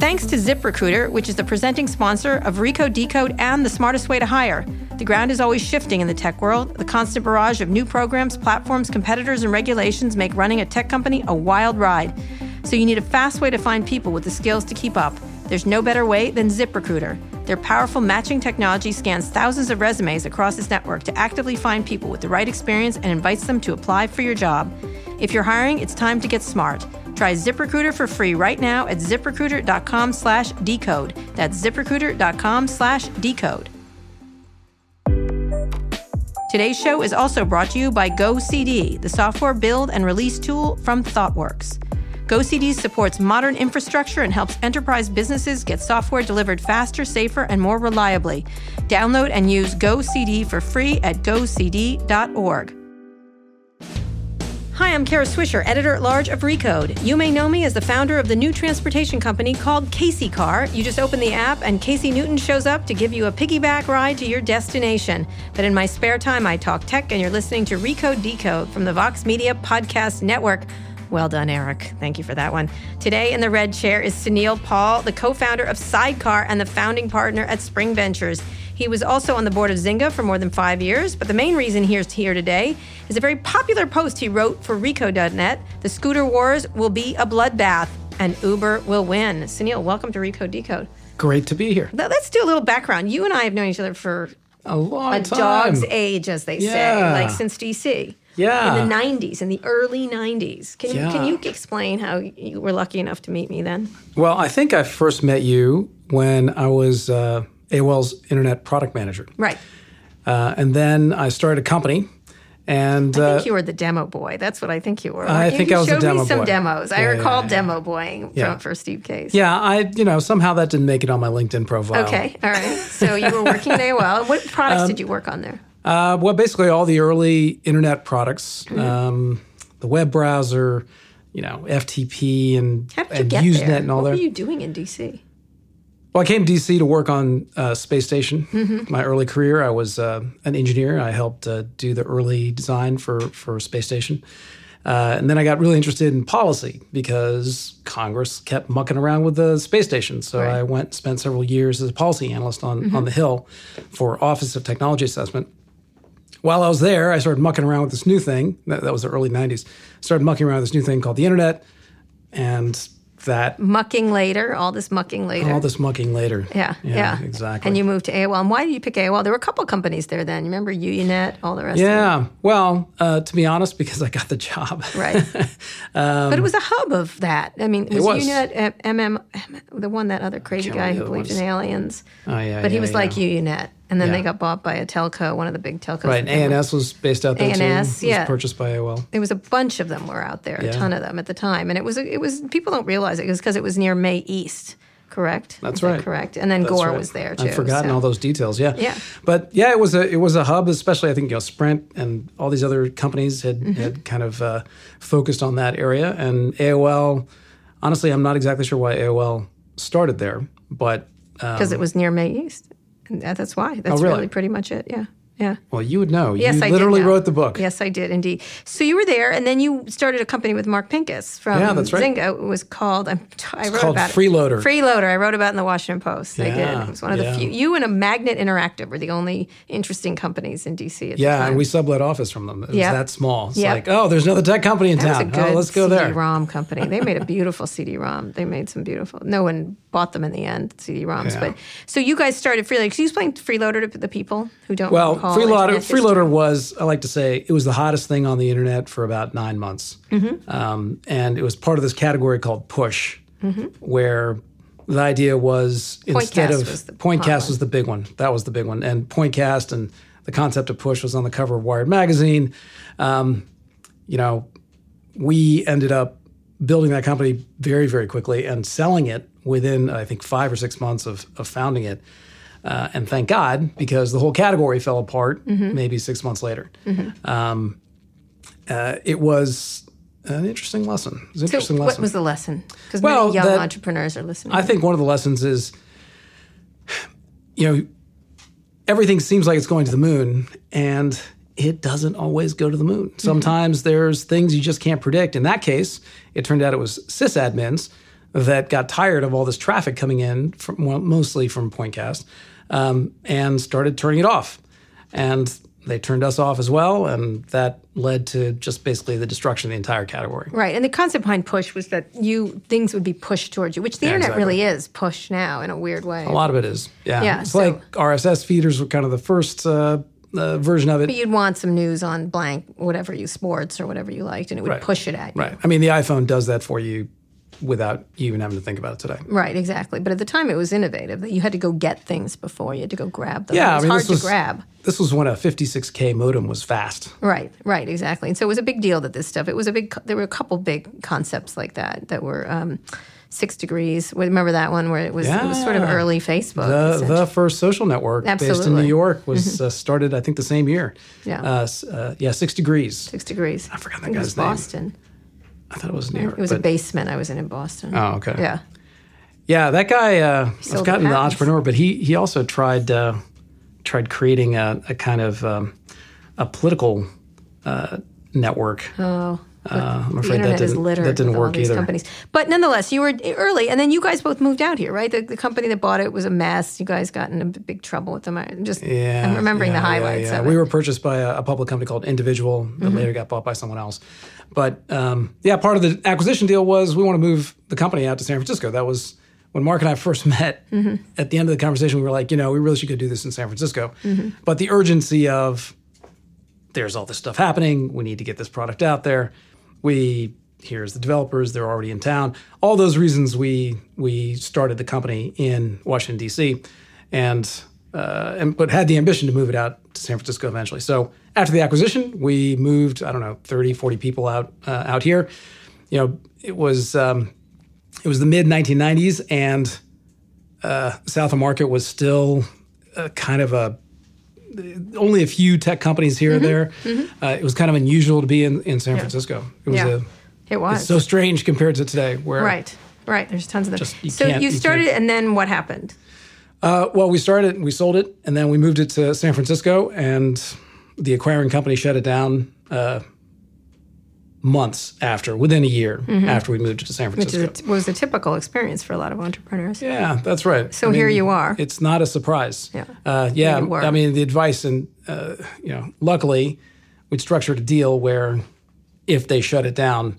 Thanks to ZipRecruiter, which is the presenting sponsor of Recode Decode and the smartest way to hire. The ground is always shifting in the tech world. The constant barrage of new programs, platforms, competitors, and regulations make running a tech company a wild ride. So you need a fast way to find people with the skills to keep up. There's no better way than ZipRecruiter. Their powerful matching technology scans thousands of resumes across its network to actively find people with the right experience and invites them to apply for your job. If you're hiring, it's time to get smart. Try ZipRecruiter for free right now at ziprecruiter.com slash decode. That's ziprecruiter.com slash decode. Today's show is also brought to you by GoCD, the software build and release tool from ThoughtWorks. GoCD supports modern infrastructure and helps enterprise businesses get software delivered faster, safer, and more reliably. Download and use GoCD for free at gocd.org. Hi, I'm Kara Swisher, editor at large of Recode. You may know me as the founder of the new transportation company called Casey Car. You just open the app, and Casey Newton shows up to give you a piggyback ride to your destination. But in my spare time, I talk tech, and you're listening to Recode Decode from the Vox Media Podcast Network. Well done, Eric. Thank you for that one. Today in the red chair is Sunil Paul, the co founder of Sidecar and the founding partner at Spring Ventures. He was also on the board of Zynga for more than five years, but the main reason he's here today is a very popular post he wrote for Recode.net The scooter wars will be a bloodbath, and Uber will win. Sunil, welcome to Recode Decode. Great to be here. Let's do a little background. You and I have known each other for a long a time. dog's age, as they Yeah. say, like since DC. Yeah. In the 90s, in the early 90s. Can, you, can you explain how you were lucky enough to meet me then? Well, I think I first met you when I was uh, AOL's internet product manager. Right. Uh, and then I started a company. And I uh, think you were the demo boy. That's what I think you were. I you? think you I was showed demo me some boy. demos. I recall yeah, yeah. demo boying Yeah. for, Steve Case. yeah, I, you know, somehow that didn't make it on my LinkedIn profile. Okay. All right. So you were working at AOL. What products Um, did you work on there? Uh, well, basically all the early internet products, Mm-hmm. um, the web browser, you know, FTP and, How did you and get Usenet there? and all what that. What were you doing in DC? Well, I came to DC to work on uh, space station. Mm-hmm. My early career, I was uh, an engineer. I helped uh, do the early design for for space station, uh, and then I got really interested in policy because Congress kept mucking around with the space station. So Right. Mm-hmm. I went and spent several years as a policy analyst on on the Hill for Office of Technology Assessment. While I was there, I started mucking around with this new thing. That, that was the early '90s. Started mucking around with this new thing called the internet, and that Mucking later, all this mucking later. all this mucking later. yeah, yeah, exactly. And you moved to AOL. And why did you pick AOL? There were a couple companies there then. You remember UUNet, all the rest of Yeah. Well, uh, to be honest, because I got the job. it. Right. but it was a hub of that. I mean, was, Um, was. UUNet uh, MM, the one, that other crazy guy who believed in aliens? Oh yeah. But he was yeah. like UUNet. And then they got bought by a telco, one of the big telcos. Right. they ANS was based out there too. ANS, It was yeah. purchased by AOL. There was a bunch of them were out there, a ton of them at the time, and it was it was people don't realize it. It was because it was near MAE-East, correct? That's that right. correct. And then That's Gore right. was there too. I've forgotten so- all those details. Yeah. Yeah. But yeah, it was a it was a hub, especially I think you know Sprint and all these other companies had Mm-hmm. had kind of uh, focused on that area, and AOL. Honestly, I'm not exactly sure why AOL started there, but because it was near MAE-East. And that's why. Oh, that's Oh, really? really pretty much it. Yeah. Yeah. well, you would know. Yes, you I did literally wrote the book. Yes, I did indeed. So you were there, and then you started a company with Mark Pincus from Yeah, that's right. Zynga. It was called. I'm, wrote called about Freeloader. it. Freeloader. I wrote about it in the Washington Post. I did. It was one of yeah. the few. You and a Magnet Interactive were the only interesting companies in DC at the Yeah, time. and we sublet office from them. It was Yep. that small. It's Yep. like, oh, there's another tech company in That was town. oh, let's go there. CD-ROM company. They made a beautiful CD-ROM. They made some beautiful. No one bought them in the end, CD-ROMs. Yeah. But so you guys started Freeloader. Can you explain Freeloader to the people who don't Well, Freeloader? Freeloader was, I like to say, it was the hottest thing on the internet for about nine months. Mm-hmm. Um, and it was part of this category called push, where the idea was instead Pointcast of was Pointcast was the big one. That was the big one. And Pointcast and the concept of push was on the cover of Wired magazine. Um, you know, we ended up building that company very, very quickly and selling it within, I think, five or six months of, of founding it. Uh, and thank God, because the whole category fell apart maybe six months later. Um, uh, it was an interesting lesson. An So interesting what lesson. was the lesson? Because Well, many young that- entrepreneurs are listening. I think one of the lessons is, you know, everything seems like it's going to the moon, and it doesn't always go to the moon. Sometimes there's things you just can't predict. In that case, it turned out it was sysadmins that got tired of all this traffic coming in, from, well, mostly from Pointcast, um, and started turning it off. And they turned us off as well, and that led to just basically the destruction of the entire category. Right, and the concept behind push was that you things would be pushed towards you, which the Yeah, internet exactly. really is push now in a weird way. A lot of it is, yeah. Yeah, it's so- like RSS feeders were kind of the first uh, uh, version of it. But you'd want some news on blank, whatever you sports or whatever you liked, and it would Right. push it at you. Right. I mean, the iPhone does that for you without you even having to think about it today. Right, exactly. But at the time, it was innovative that you had to go get things before you had to go grab them. Yeah, it was I mean, hard this to grab. This was when a 56k modem was fast. Right, right, exactly. And so it was a big deal that this stuff. It was a big. There were a couple big concepts like that that were um, six degrees. Remember that one where it was it was sort of early Facebook. The, the first social network based in Mm-hmm. New York was uh, started, I think, the same year. Yeah. Uh, uh, yeah, Six Degrees. six degrees. I forgot that was guy's name. Boston. I thought it was New York. It was a basement I was in in Boston. Oh, okay. Yeah. Yeah, that guy. Uh, I've gotten the the entrepreneur, but he he also tried uh, tried creating a, a kind of um, a political uh, network. Oh. Uh, I'm afraid that didn't that didn't work either. companies. But nonetheless, you were early, and then you guys both moved out here, right? The, the company that bought it was a mess. You guys got in a big trouble with them. I'm just Yeah, I'm remembering yeah, the highlights yeah. of We were purchased by a, a public company called Individual that Mm-hmm. later got bought by someone else. But um, yeah, part of the acquisition deal was we want to move the company out to San Francisco. That was when Mark and I first met. Mm-hmm. At the end of the conversation, we were like, you know, we really should go do this in San Francisco. Mm-hmm. But the urgency of there's all this stuff happening. We need to get this product out there. We here's the developers. They're already in town. All those reasons we we started the company in Washington D.C. and uh, and but had the ambition to move it out to San Francisco eventually. So after the acquisition, we moved I don't know 30, 40 people out uh, out here. You know, it was um, it was the mid 1990s and uh, South of Market was still uh, kind of a only a few tech companies here Mm-hmm. or there. Uh, it was kind of unusual to be in, in San Francisco. It was Yeah. a It was so strange compared to today, where right, right. There's tons of them. Just- you so you you started, can't- and then what happened? Uh, well, we started, we sold it, and then we moved it to San Francisco, and the acquiring company shut it down uh, months after, within a year after we moved to San Mm-hmm. Which Francisco. is a, was a typical experience for a lot of entrepreneurs. yeah, that's right. So here you are. It's not a surprise. Yeah. uh, yeah. I mean, the advice, and uh, you know, luckily, we'd structured a deal where if they shut it down,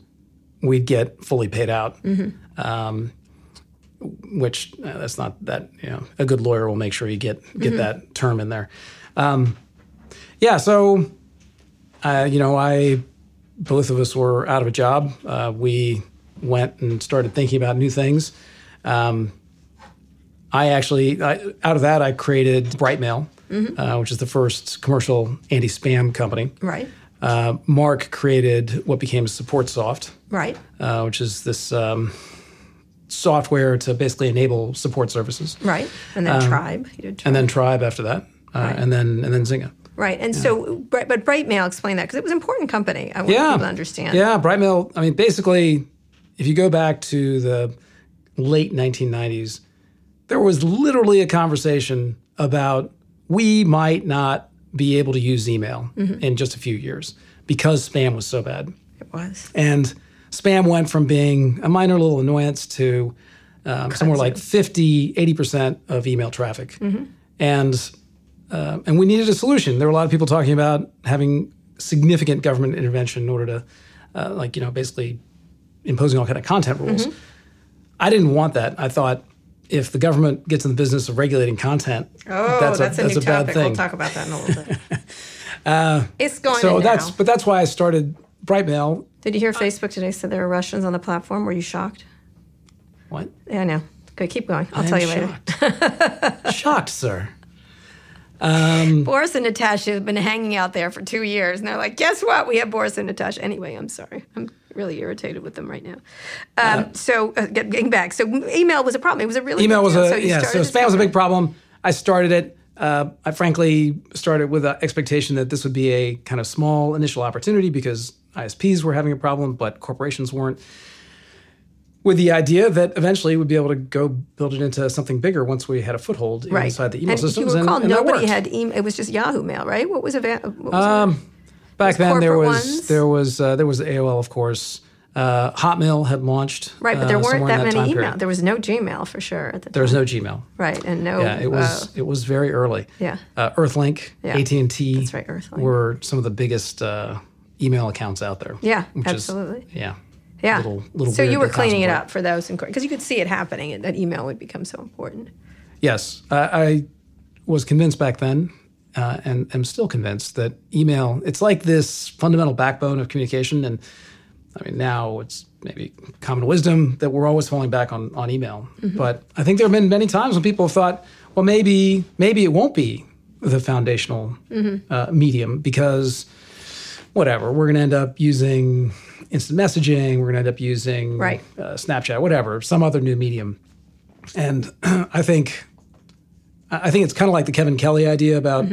we'd get fully paid out. Mm-hmm. Um, which uh, that's not that you know a good lawyer will make sure you get Mm-hmm. get that term in there. Um, yeah, so uh, you know, I both of us were out of a job. Uh, we went and started thinking about new things. Um, I actually, I, out of that, I created Brightmail, uh, which is the first commercial anti-spam company. Right, Uh, Mark created what became SupportSoft, right. uh, which is this um, software to basically enable support services, Right, and then Tribe. Did Tribe. Um, and then Tribe after that, uh, and then and then Zynga. Right, and so, but Brightmail explained that because it was an important company. I want yeah. people to understand. Yeah, Brightmail. I mean, basically, if you go back to the late 1990s, there was literally a conversation about we might not be able to use email Mm-hmm. in just a few years because spam was so bad. it was. And spam went from being a minor little annoyance to um, somewhere like 50, 80% of email traffic. And, uh, and we needed a solution. There were a lot of people talking about having significant government intervention in order to, uh, like, you know, basically imposing all kind of content rules. I didn't want that. I thought if the government gets in the business of regulating content, Oh, that's, that's, a, a, that's new a bad topic. thing. We'll talk about that in a little bit. it's going so in that's, now. but that's why I started Brightmail. Did you hear Facebook today said there were Russians on the platform? Were you shocked? What? Yeah, I know. Good, keep going. I'll I tell am you later. shocked. shocked, sir. Boris and Natasha have been hanging out there for two years, and they're like, "Guess what? We have Boris and Natasha." Anyway, I'm sorry. I'm really irritated with them right now. Um, so, uh, getting back, so email was a problem. It was a really Email was deal. a so yeah. So spam was a big problem. I started it. Uh, I frankly started with an expectation that this would be a kind of small initial opportunity because ISPs were having a problem, but corporations weren't. With the idea that eventually we'd be able to go build it into something bigger once we had a foothold right. inside the email and systems. you recall, and, and nobody had email. It was just Yahoo Mail, right? What was, ava- what was Um, Back Was then, there was ones? there was uh, there was AOL, of course. Uh, Hotmail had launched. Right, but there uh, weren't in that, many email. There was no Gmail for sure at the There was no Gmail. Right, and no. Yeah, it was uh, it was very early. Yeah. Uh, Earthlink, Yeah, AT and T, right, were some of the biggest uh, email accounts out there. Yeah, which is- absolutely. yeah. Yeah. little- little so you were cleaning it up for those because you could see it happening, and that email would become so important. Yes, I, I was convinced back then, uh, and am still convinced that email. It's like this fundamental backbone of communication, and I mean now it's maybe common wisdom that we're always falling back on on email. But I think there have been many times when people have thought, well, maybe maybe it won't be the foundational uh, medium because whatever we're going to end up using instant messaging, we're going to end up using Right. uh, Snapchat, whatever, some other new medium. And I think I think it's kind of like the Kevin Kelly idea about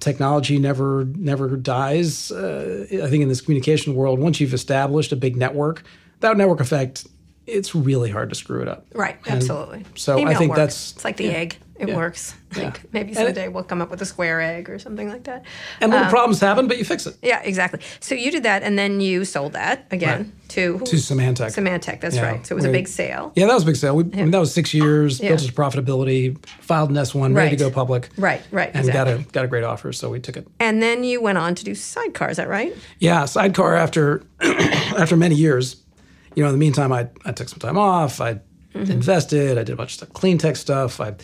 technology never never dies. Uh, I think in this communication world, once you've established a big network, that network effect, it's really hard to screw it up. Right, And absolutely. so I Email think works. that's- it's like the egg. It Yeah. works. Yeah. Like maybe And it- someday we'll come up with a square egg or something like that. And little problems happen, but you fix it. Yeah, exactly. So you did that, and then you sold that again Right. to To Symantec. Symantec. That's Yeah. right. So it was a big sale. Yeah, that was a big sale. We, I mean, that was six years, built to profitability, filed an S1, ready to go public. Right, right, And got a got a great offer, so we took it. And then you went on to do sidecar. Is that right? Yeah, sidecar after after many years. You know, in the meantime, I, I took some time off. I Mm-hmm. invested. I did a bunch of stuff, clean tech stuff. I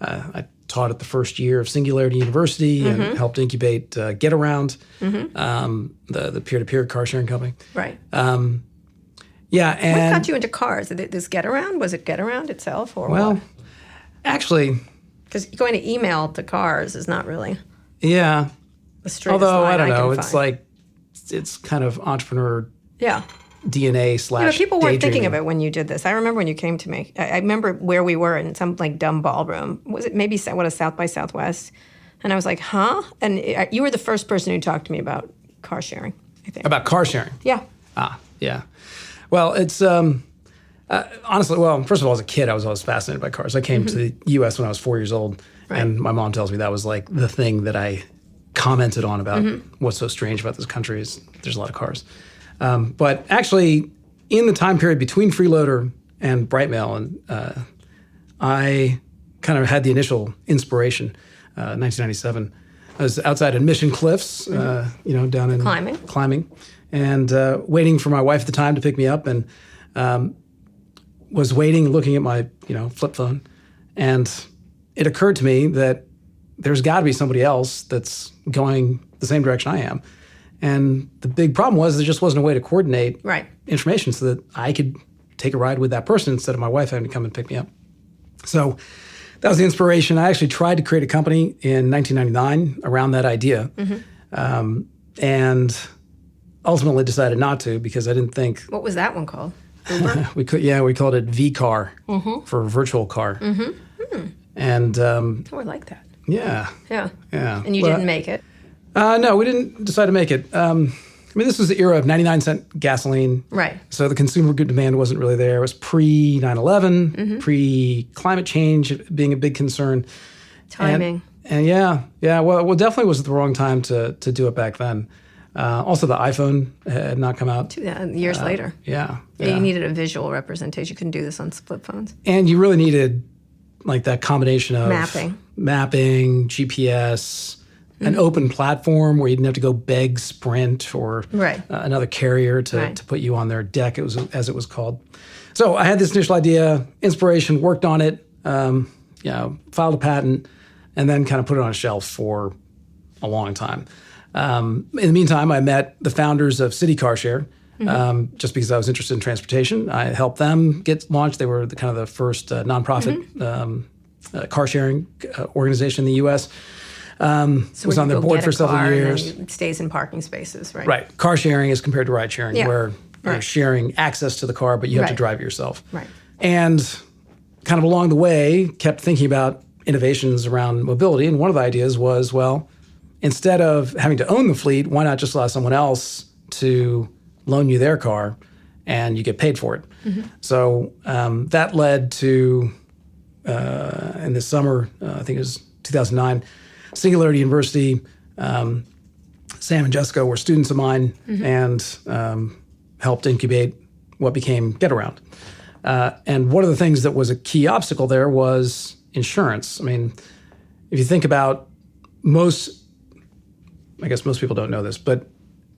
uh, I taught at the first year of Singularity University Mm-hmm. and helped incubate uh, Getaround, um, the the peer to peer car sharing company. Right. Yeah, and what got you into cars? This Getaround? Was it Getaround itself, or well, actually, because going to email to cars is not really yeah. the Although I don't can know, it's find. like it's kind of entrepreneur yeah. DNA slash. You know, people weren't thinking of it when you did this. I remember when you came to me. I, I remember where we were in some like dumb ballroom. Was it maybe what a South by Southwest? And I was like, huh? And it, you were the first person who talked to me about car sharing. I think. about car sharing. yeah. Ah, yeah. Well, it's um, uh, honestly, well, first of all, as a kid, I was always fascinated by cars. I came to the U.S. when I was four years old, and my mom tells me that was like the thing that I commented on about what's so strange about this country is there's a lot of cars. Um, but actually, in the time period between Freeloader and Brightmail, and uh, I kind of had the initial inspiration. Uh, 1997, I was outside in Mission Cliffs, uh, you know, down in Climbing. climbing, and uh, waiting for my wife at the time to pick me up, and um, was waiting, looking at my you know flip phone, and it occurred to me that there's got to be somebody else that's going the same direction I am, and the big problem was there just wasn't a way to coordinate Right. information so that I could take a ride with that person instead of my wife having to come and pick me up. So that was the inspiration. I actually tried to create a company in 1999 around that idea, um, and ultimately decided not to because I didn't think What was that one called? we could. Yeah, we called it VCar for virtual car, Hmm. and um, Oh, I like that. yeah, Yeah. yeah. And you Well, didn't make it. Uh, no, we didn't decide to make it. Um, I mean, this was the era of 99 cent gasoline. Right. So the consumer good demand wasn't really there. It was pre 9 11, pre climate change being a big concern. And- Timing. And, yeah, yeah. Well, well, definitely was the wrong time to to do it back then. Uh, also, the iPhone had not come out. Yeah, years later. Yeah, Yeah, yeah. You needed a visual representation. You couldn't do this on flip phones. and you really needed like that combination of Mapping. mapping, GPS, an open platform where you didn't have to go beg Sprint or Right. uh, another carrier to, Right. to put you on their deck. It was as it was called. So I had this initial idea, inspiration, worked on it, um, you know, filed a patent, and then kind of put it on a shelf for a long time. Um, in the meantime, I met the founders of City Car Share. Um, just because I was interested in transportation, I helped them get launched. They were the kind of the first uh, nonprofit um, uh, car sharing uh, organization in the U.S. Um, So was on their board for several car and then years. It stays in parking spaces, right? Right. Car sharing is compared to ride sharing, Yeah. where you're Right. sharing access to the car, but you have to drive it yourself. Right. And kind of along the way, kept thinking about innovations around mobility. And one of the ideas was, well, instead of having to own the fleet, why not just allow someone else to loan you their car and you get paid for it? So um, that led to, uh, in the summer, uh, I think it was 2009, Singularity University. Um, Sam and Jessica were students of mine, and um, helped incubate what became GetAround. Uh, and one of the things that was a key obstacle there was insurance. I mean, if you think about most, I guess most people don't know this, but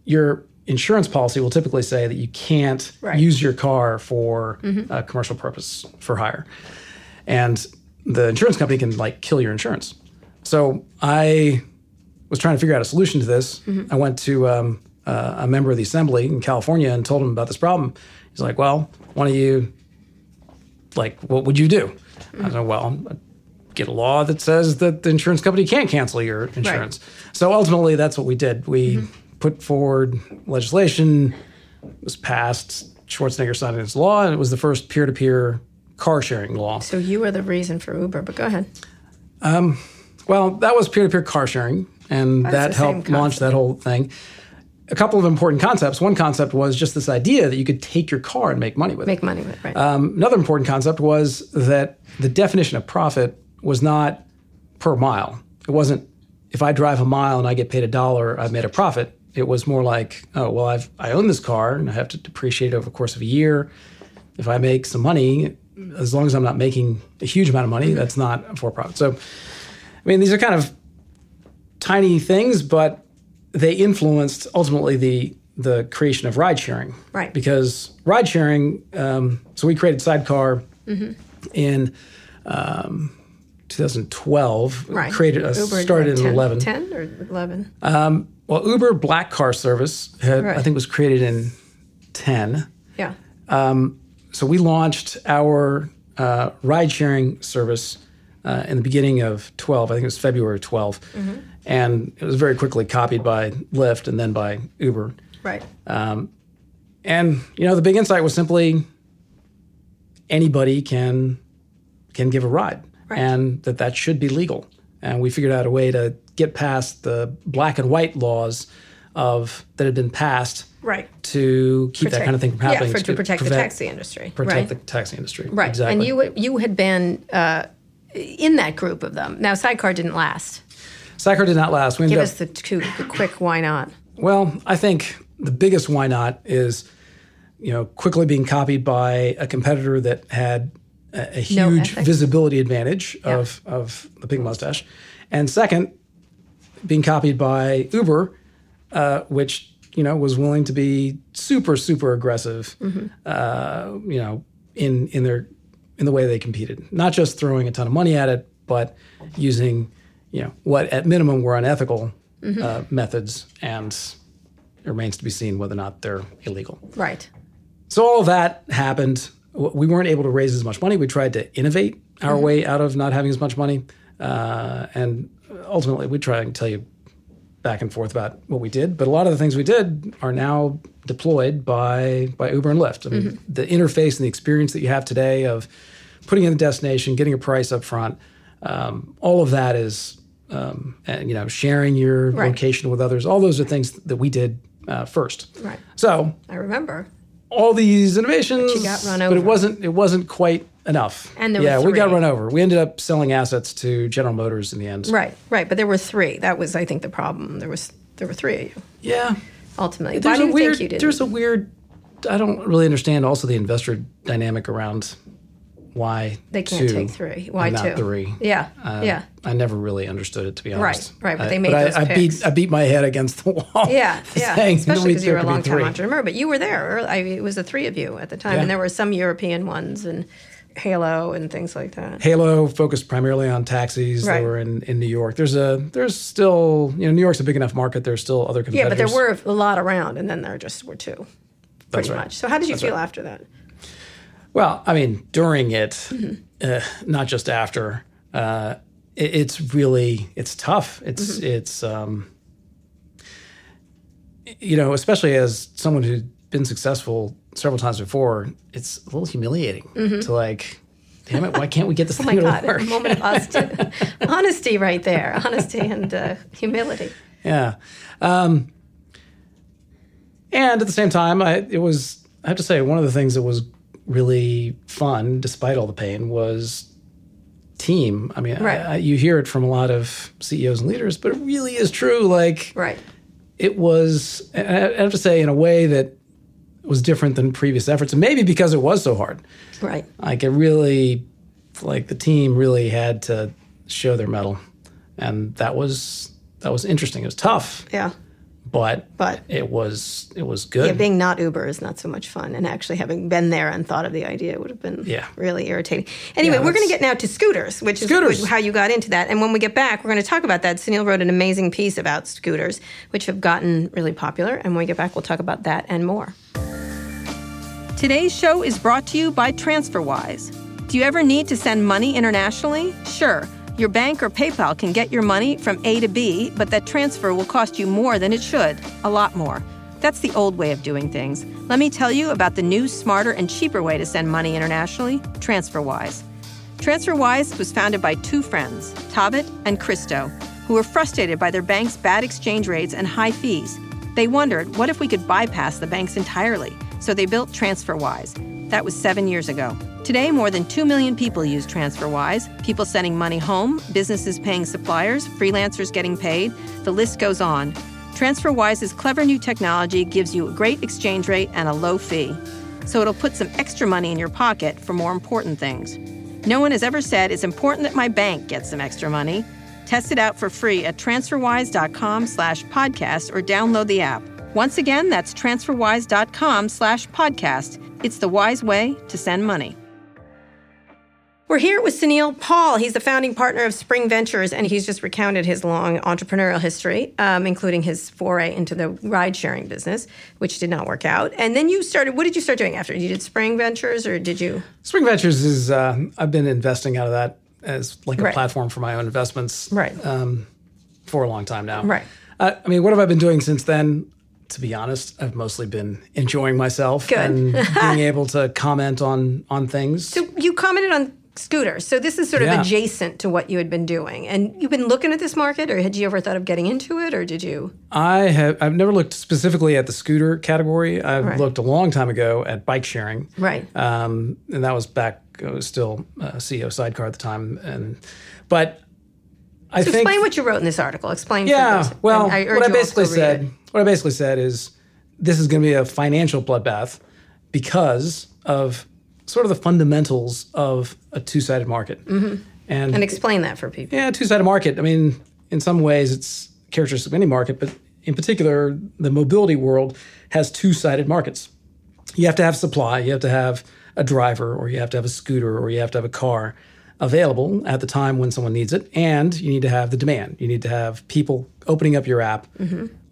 your insurance policy will typically say that you can't Right. use your car for a commercial purpose for hire. And the insurance company can like kill your insurance. So I was trying to figure out a solution to this. I went to um, uh, a member of the assembly in California and told him about this problem. He's like, "Well, why don't you like what would you do?" I said, "Well, get a law that says that the insurance company can't cancel your insurance." So ultimately, that's what we did. We put forward legislation, it was passed. Schwarzenegger signed into law, and it was the first peer-to-peer car sharing law. So you were the reason for Uber, but go ahead. Well, that was peer-to-peer car sharing, and that helped launch that whole thing. A couple of important concepts. One concept was just this idea that you could take your car and make money with it. Make money with it, right? Um, another important concept was that the definition of profit was not per mile. It wasn't if I drive a mile and I get paid a dollar, I've made a profit. It was more like, oh well, I've I own this car and I have to depreciate it over the course of a year. If I make some money, as long as I'm not making a huge amount of money, that's not a for profit. So, I mean, these are kind of tiny things, but they influenced ultimately the the creation of ride sharing. Right. Because ride sharing, um, so we created Sidecar Mm-hmm. in um, 2012. right. Created uh, Uber started like in 11. 10 or 11? Well, Uber Black Car Service had, I think was created in 10. yeah. so we launched our uh, ride sharing service uh, in the beginning of 12 i think it was february of 12 and it was very quickly copied by lyft and then by uber Right. and you know the big insight was simply anybody can can give a ride Right. and that that should be legal and we figured out a way to get past the black and white laws of that had been passed right. to keep that kind of thing from happening Yeah, for, to protect the taxi industry. protect right. the taxi industry right. exactly And you you had been uh, in that group of them. Now, Sidecar didn't last. Sidecar did not last. We Give up, us the, two, the quick why not? well, I think the biggest why not is, you know, quickly being copied by a competitor that had a, a huge ethics. visibility advantage of, of the pink mustache. And second, being copied by Uber, uh, which, you know, was willing to be super, super aggressive, Mm-hmm. uh, you know, in, in their in the way they competed. Not just throwing a ton of money at it, but using, you know, what at minimum were unethical Mm-hmm. uh, methods, and it remains to be seen whether or not they're illegal. Right. So all of that happened. We weren't able to raise as much money. We tried to innovate our Mm-hmm. way out of not having as much money, uh, and ultimately we try and tell you back and forth about what we did. But a lot of the things we did are now deployed by by Uber and Lyft. I mean, Mm-hmm. the interface and the experience that you have today of putting in the destination, getting a price up front, um, all of that is, um, and, you know, sharing your Right. location with others. All those are things that we did uh, first. Right. So I remember. all these innovations, run but it wasn't it wasn't quite enough. And there yeah, we got run over. We ended up selling assets to General Motors in the end. Right. Right. But there were three. That was, I think, the problem. There was there were three of you Yeah, ultimately. Why there's do a you weird. think you did? There's a weird. I don't really understand. Also, the investor dynamic around why They can't two take three. Why not two? three. Yeah. Uh, yeah. I never really understood it to be honest. right, right. but they made I, those I picks. beat I beat my head against the wall. Yeah, yeah. saying Especially because you were a long time three. entrepreneur, but you were there. I mean, it was the three of you at the time, Yeah. and there were some European ones and Halo and things like that. Halo focused primarily on taxis. Right. They were in, in New York. There's a there's still you know New York's a big enough market. There's still other competitors. Yeah, but there were a lot around, and then there just were two, pretty right. much. So how did you That's feel right. after that? Well, I mean, during it, Mm-hmm. uh, not just after. Uh, it, it's really it's tough. It's Mm-hmm. it's um, you know, especially as someone who's been successful several times before, it's a little humiliating to like, damn it, why can't we get this Mm-hmm. Oh thing my to God, work? a moment of honesty, honesty right there, honesty and uh, humility. Yeah. Um, and at the same time, I it was I have to say one of the things that was really fun, despite all the pain, was team. I mean, Right. I, you hear it from a lot of CEOs and leaders, but it really is true. Like Right. it was, I I have to say, in a way that was different than previous efforts, and maybe because it was so hard. Right. Like it really, like the team really had to show their mettle, and that was that was interesting. It was tough, Yeah. But But- it was it was good. Yeah, being not Uber is not so much fun, and actually having been there and thought of the idea would have been Yeah. really irritating. Anyway, Yeah, we're going to get now to scooters, which Scooters. is how you got into that. And when we get back, we're going to talk about that. Sunil wrote an amazing piece about scooters, which have gotten really popular. And when we get back, we'll talk about that and more. Today's show is brought to you by TransferWise. Do you ever need to send money internationally? Sure. Your bank or PayPal can get your money from A to B, but that transfer will cost you more than it should, a lot more. That's the old way of doing things. Let me tell you about the new, smarter, and cheaper way to send money internationally TransferWise. TransferWise was founded by two friends, Taavet and Kristo, who were frustrated by their bank's bad exchange rates and high fees. They wondered, what if we could bypass the banks entirely? So they built TransferWise. That was seven years ago. Today, more than 2 million people use TransferWise. People sending money home, businesses paying suppliers, freelancers getting paid. The list goes on. TransferWise's clever new technology gives you a great exchange rate and a low fee. So it'll put some extra money in your pocket for more important things. No one has ever said it's important that my bank gets some extra money. Test it out for free at transferwise.com slash podcast or download the app. Once again, that's transferwise.com slash podcast. It's the wise way to send money. We're here with Sunil Paul. He's the founding partner of Spring Ventures, and he's just recounted his long entrepreneurial history, um, including his foray into the ride sharing business, which did not work out. And then you started, what did you start doing after? You did Spring Ventures, or did you? Spring Ventures is uh, I've been investing out of that as like a Right. platform for my own investments Right. um, for a long time now. Right. Uh, I mean, what have I been doing since then? To be honest, I've mostly been enjoying myself Good. and being able to comment on on things. So you commented on scooters. So this is sort of Yeah. adjacent to what you had been doing. And you've been looking at this market, or had you ever thought of getting into it, or did you? I have I've never looked specifically at the scooter category. I've Right. looked a long time ago at bike sharing. Right. Um, and that was back I was still uh, CEO sidecar at the time and but I So think explain what you wrote in this article. Explain. Yeah, well, I what I you all to basically said, what I basically said is, this is going to be a financial bloodbath because of sort of the fundamentals of a two-sided market. Mm-hmm. And, And explain that for people. yeah, two-sided market. I mean, in some ways, it's characteristic of any market, but in particular, the mobility world has two-sided markets. You have to have supply, you have to have a driver, or you have to have a scooter, or you have to have a car available at the time when someone needs it, and you need to have the demand. You need to have people opening up your app,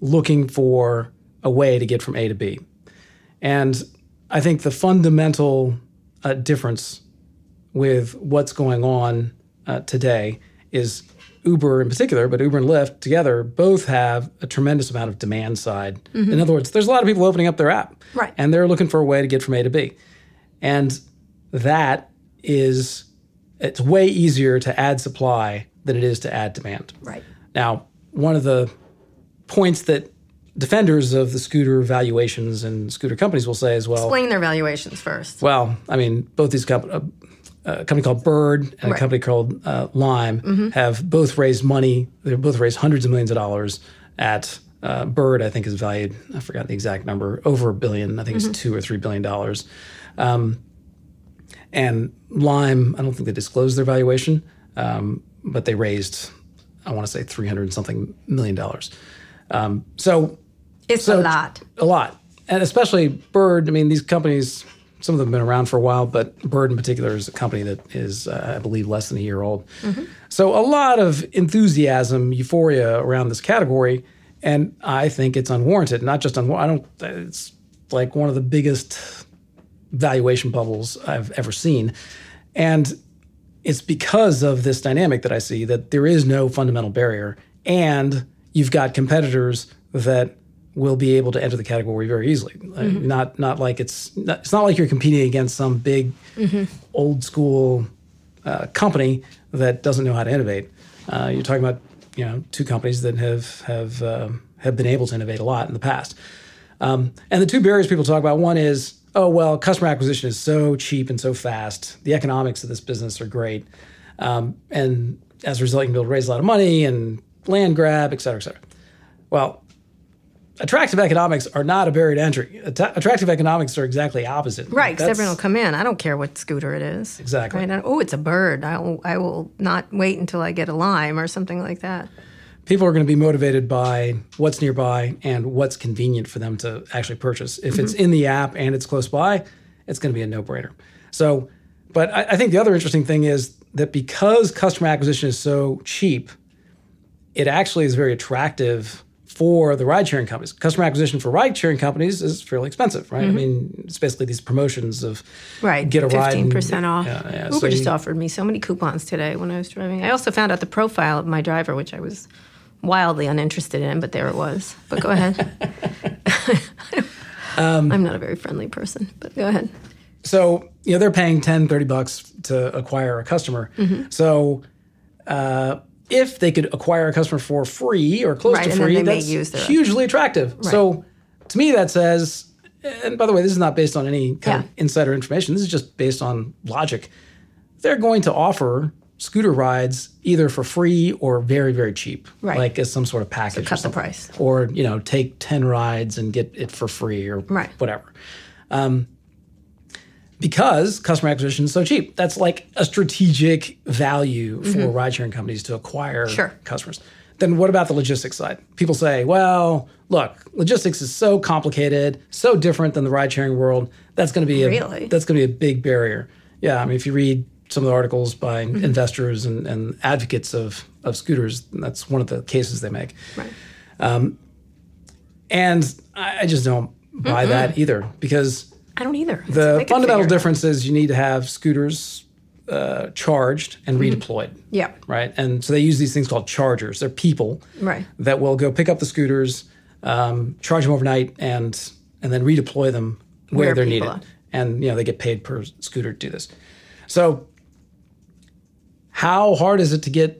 looking for a way to get from A to B. And I think the fundamental uh, difference with what's going on uh, today is Uber in particular, but Uber and Lyft together both have a tremendous amount of demand side. In other words, there's a lot of people opening up their app, Right. and they're looking for a way to get from A to B, and that is it's way easier to add supply than it is to add demand. Right. Now, one of the points that defenders of the scooter valuations and scooter companies will say as well. Explain their valuations first. Well, I mean, both these companies, a company called Bird and a Right. Mm-hmm. company called uh, Lime, have both raised money. They've both raised hundreds of millions of dollars. At uh, Bird, I think is valued. I forgot the exact number. Over a billion. I think Mm-hmm. it's two or three billion dollars. Um, and Lime, I don't think they disclosed their valuation, um, but they raised, I want to say, three hundred something million dollars. Um, so It's So- a lot. a lot, and especially Bird. I mean, these companies, some of them have been around for a while, but Bird in particular is a company that is, uh, I believe, less than a year old. So a lot of enthusiasm, euphoria around this category, and I think it's unwarranted. Not just unwarranted. I don't. It's like one of the biggest valuation bubbles I've ever seen, and it's because of this dynamic that I see that there is no fundamental barrier, and you've got competitors that will be able to enter the category very easily. Like, Not not like it's not, it's not like you're competing against some big old school uh, company that doesn't know how to innovate. Uh, you're talking about you know two companies that have have um have been able to innovate a lot in the past. Um, and the two barriers people talk about one is, oh, well, customer acquisition is so cheap and so fast. The economics of this business are great. Um, and as a result, you can be able to raise a lot of money and land grab, et cetera, et cetera. Well, attractive economics are not a barrier to entry. Att- attractive economics are exactly opposite. Right, because everyone will come in. I don't care what scooter it is. Exactly. Right? Oh, it's a bird. I will, I will not wait until I get a lime or something like that. People are going to be motivated by what's nearby and what's convenient for them to actually purchase. If it's mm-hmm. in the app and it's close by, it's going to be a no-brainer. So, but I, I think the other interesting thing is that because customer acquisition is so cheap, it actually is very attractive for the ride-sharing companies. Customer acquisition for ride-sharing companies is fairly expensive, right? I mm-hmm. mean, it's basically these promotions of Right. get a ride, and- 15% off. Yeah, yeah. Uber So just you- offered me so many coupons today when I was driving. I also found out the profile of my driver, which I was wildly uninterested in, but there it was. But go ahead. Um, I'm not a very friendly person, but go ahead. So, you know, they're paying 10, 30 bucks to acquire a customer. Mm-hmm. So, uh, if they could acquire a customer for free or close Right, to free, that's hugely attractive. So, to me, that says, and by the way, this is not based on any kind of insider information. This is just based on logic. They're going to offer scooter rides either for free or very, very cheap, Right. like as some sort of package. or cut the price. Or, you know, take 10 rides and get it for free or Right. whatever because customer acquisition is so cheap. That's like a strategic value for ride sharing companies to acquire Mm-hmm. Sure. customers. Then what about the logistics side? People say, well, look, logistics is so complicated, so different than the ride sharing world. That's going to be a, Really? that's going to be a big barrier. Yeah, I mean, if you read some of the articles by Mm-hmm. investors and, and advocates of of scooters, that's one of the cases they make. Right. And I, I just don't buy that either because I don't either. the fundamental figure it out. difference is you need to have scooters uh, charged and Mm-hmm. redeployed. Yeah. Right. And so they use these things called chargers. They're people Right. that will go pick up the scooters, um, charge them overnight, and and then redeploy them where, Where they're needed. are. And you know they get paid per scooter to do this. So how hard is it to get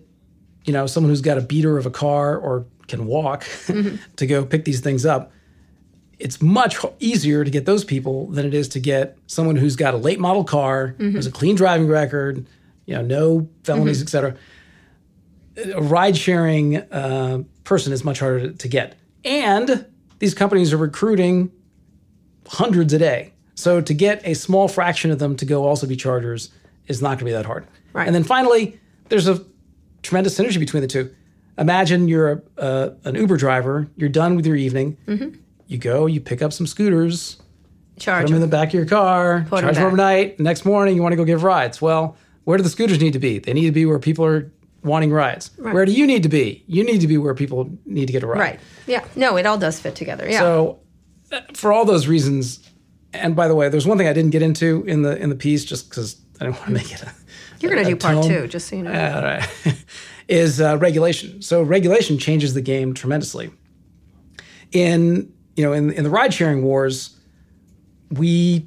you know someone who's got a beater of a car or can walk Mm-hmm. to go pick these things up? it's much easier to get those people than it is to get someone who's got a late model car, Mm-hmm. has a clean driving record, you know, no felonies, et cetera. A ride sharing uh, person is much harder to get. And these companies are recruiting hundreds a day. So to get a small fraction of them to go also be chargers is not going to be that hard. Right. And then finally, there's a tremendous synergy between the two. Imagine you're a, uh, an Uber driver, you're done with your evening, Mm-hmm. you go, you pick up some scooters, Charge put them in the back of your car, 'em charge them back. overnight. Next morning, you want to go give rides. Well, where do the scooters need to be? They need to be where people are wanting rides. Where do you need to be? You need to be where people need to get a ride. Right. Yeah. No, it all does fit together. Yeah. So, uh, for all those reasons, and by the way, there's one thing I didn't get into in the in the piece just because I didn't want to make it. A, You're going to do part two, just so you know. All right. is uh, regulation. So regulation changes the game tremendously. In you know in in the ride sharing wars, we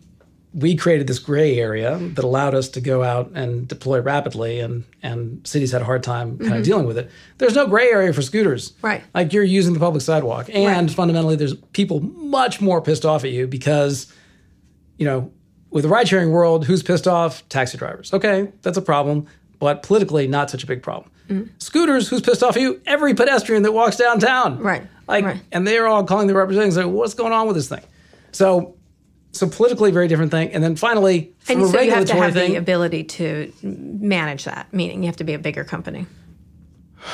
we created this gray area that allowed us to go out and deploy rapidly, and and cities had a hard time kind of dealing with it. There's no gray area for scooters, Mm-hmm. Right. Like you're using the public sidewalk, and Right. fundamentally, there's people much more pissed off at you because you know, with the ride sharing world, who's pissed off? Taxi drivers. Okay, that's a problem, but politically, not such a big problem. Mm-hmm. Scooters, who's pissed off at you? Every pedestrian that walks downtown. Right, Like, right. and they're all calling the representatives, like, what's going on with this thing? So, so politically, very different thing. And then finally, and so you have to have thing, the ability to manage that, meaning you have to be a bigger company.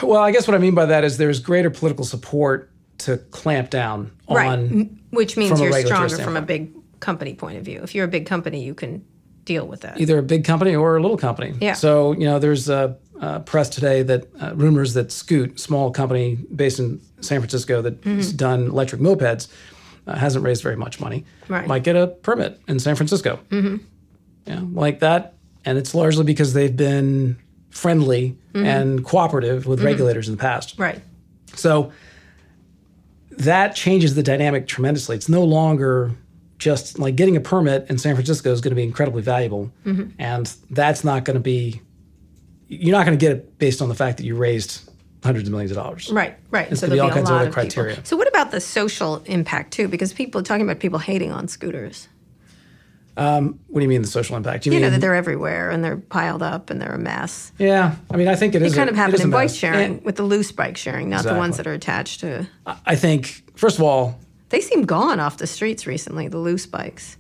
well, I guess what I mean by that is there's greater political support to clamp down Right. on Which means you're stronger from a big company point of view. If you're a big company, you can deal with that. either a big company or a little company. Yeah. So you know, there's uh, uh, press today that uh, rumors that Scoot, small company based in San Francisco that's Mm-hmm. done electric mopeds, uh, hasn't raised very much money. Right. Might get a permit in San Francisco. Mm-hmm. Yeah, like that, and it's largely because they've been friendly and cooperative with regulators in the past. Mm-hmm. Right. So that changes the dynamic tremendously. It's no longer just like getting a permit in San Francisco is going to be incredibly valuable. Mm-hmm. And that's not going to be, you're not going to get it based on the fact that you raised hundreds of millions of dollars. Right, right. It's so be there'll all be a kinds of other of people. criteria. So what about the social impact too? Because people are talking about people hating on scooters. What do you mean the social impact? You mean, know that they're everywhere and they're piled up and they're a mess. yeah. I mean, I think it is kind a, of it happen in bike sharing And with the loose bike sharing, not the ones that are attached to. I think, first of all, They seem gone off the streets recently, the loose bikes.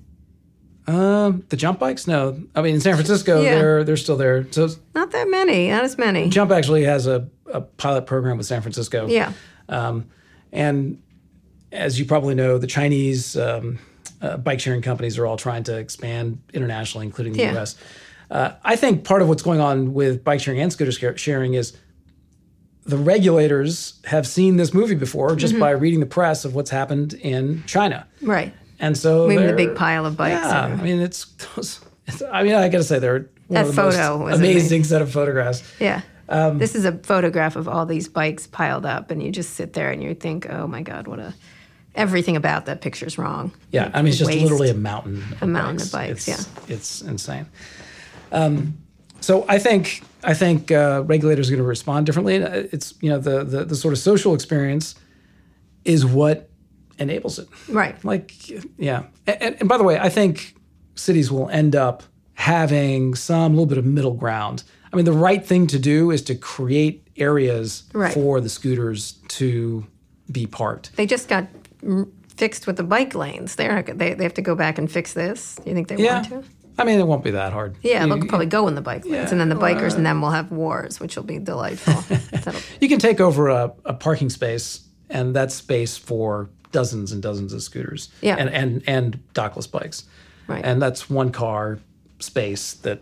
Um, the jump bikes? No, I mean in San Francisco, Yeah. they're they're still there. So Not that many, not as many. Jump actually has a, a pilot program with San Francisco. Yeah. Um, and as you probably know, the Chinese um, uh, bike sharing companies are all trying to expand internationally, including the Yeah. U.S. Uh, I think part of what's going on with bike sharing and scooter sharing is the regulators have seen this movie before just Mm-hmm. by reading the press of what's happened in China. Right. And so Maybe the big pile of bikes. Yeah, and- I mean it's, it's. I mean I got to say they're one That of the most photo was amazing set of photographs. yeah. Um, this is a photograph of all these bikes piled up, and you just sit there and you think, oh my God, what a. Everything about that picture's wrong. Yeah, I mean it's just Waste. literally a mountain. Of A mountain of bikes, It's, it's insane. Um, so I think I think uh, regulators are going to respond differently. Uh, It's you know the, the the sort of social experience is what enables it. Right. Like yeah, and, and by the way, I think cities will end up having some little bit of middle ground. I mean, the right thing to do is to create areas Right. for the scooters to be parked. They just got fixed with the bike lanes. They're not, they, they have to go back and fix this. Do you think they Yeah, want to? I mean, it won't be that hard. Yeah, You- they'll probably go in the bike lanes, Yeah, and then the bikers and them will have wars, which will be delightful. You can take over a, a parking space, and that's space for dozens and dozens of scooters. Yeah. And and and dockless bikes. Right. And that's one car space that.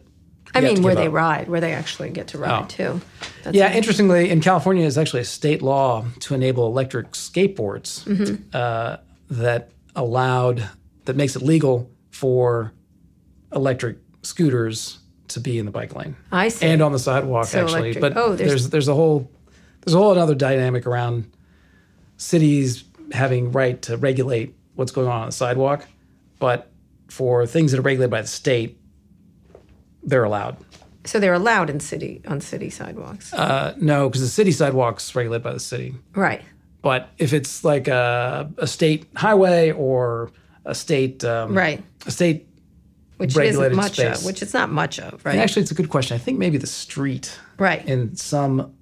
I mean, where they up. ride, where they actually get to ride Oh. too. That's Yeah, interestingly, in California, is actually a state law to enable electric skateboards Mm-hmm. uh, that allowed that makes it legal for electric scooters to be in the bike lane. I see. and on the sidewalk So actually. electric- But oh, there's- there's, there's a whole there's a whole another dynamic around cities having right to regulate what's going on on the sidewalk, but for things that are regulated by the state, they're allowed. So they're allowed in city on city sidewalks, Uh, no, because the city sidewalks regulated by the city. right? But if it's like a, a state highway or a state um, Right. a state Which isn't much space. of. Which it's not much of, right? actually it's a good question. I think maybe the street right. in some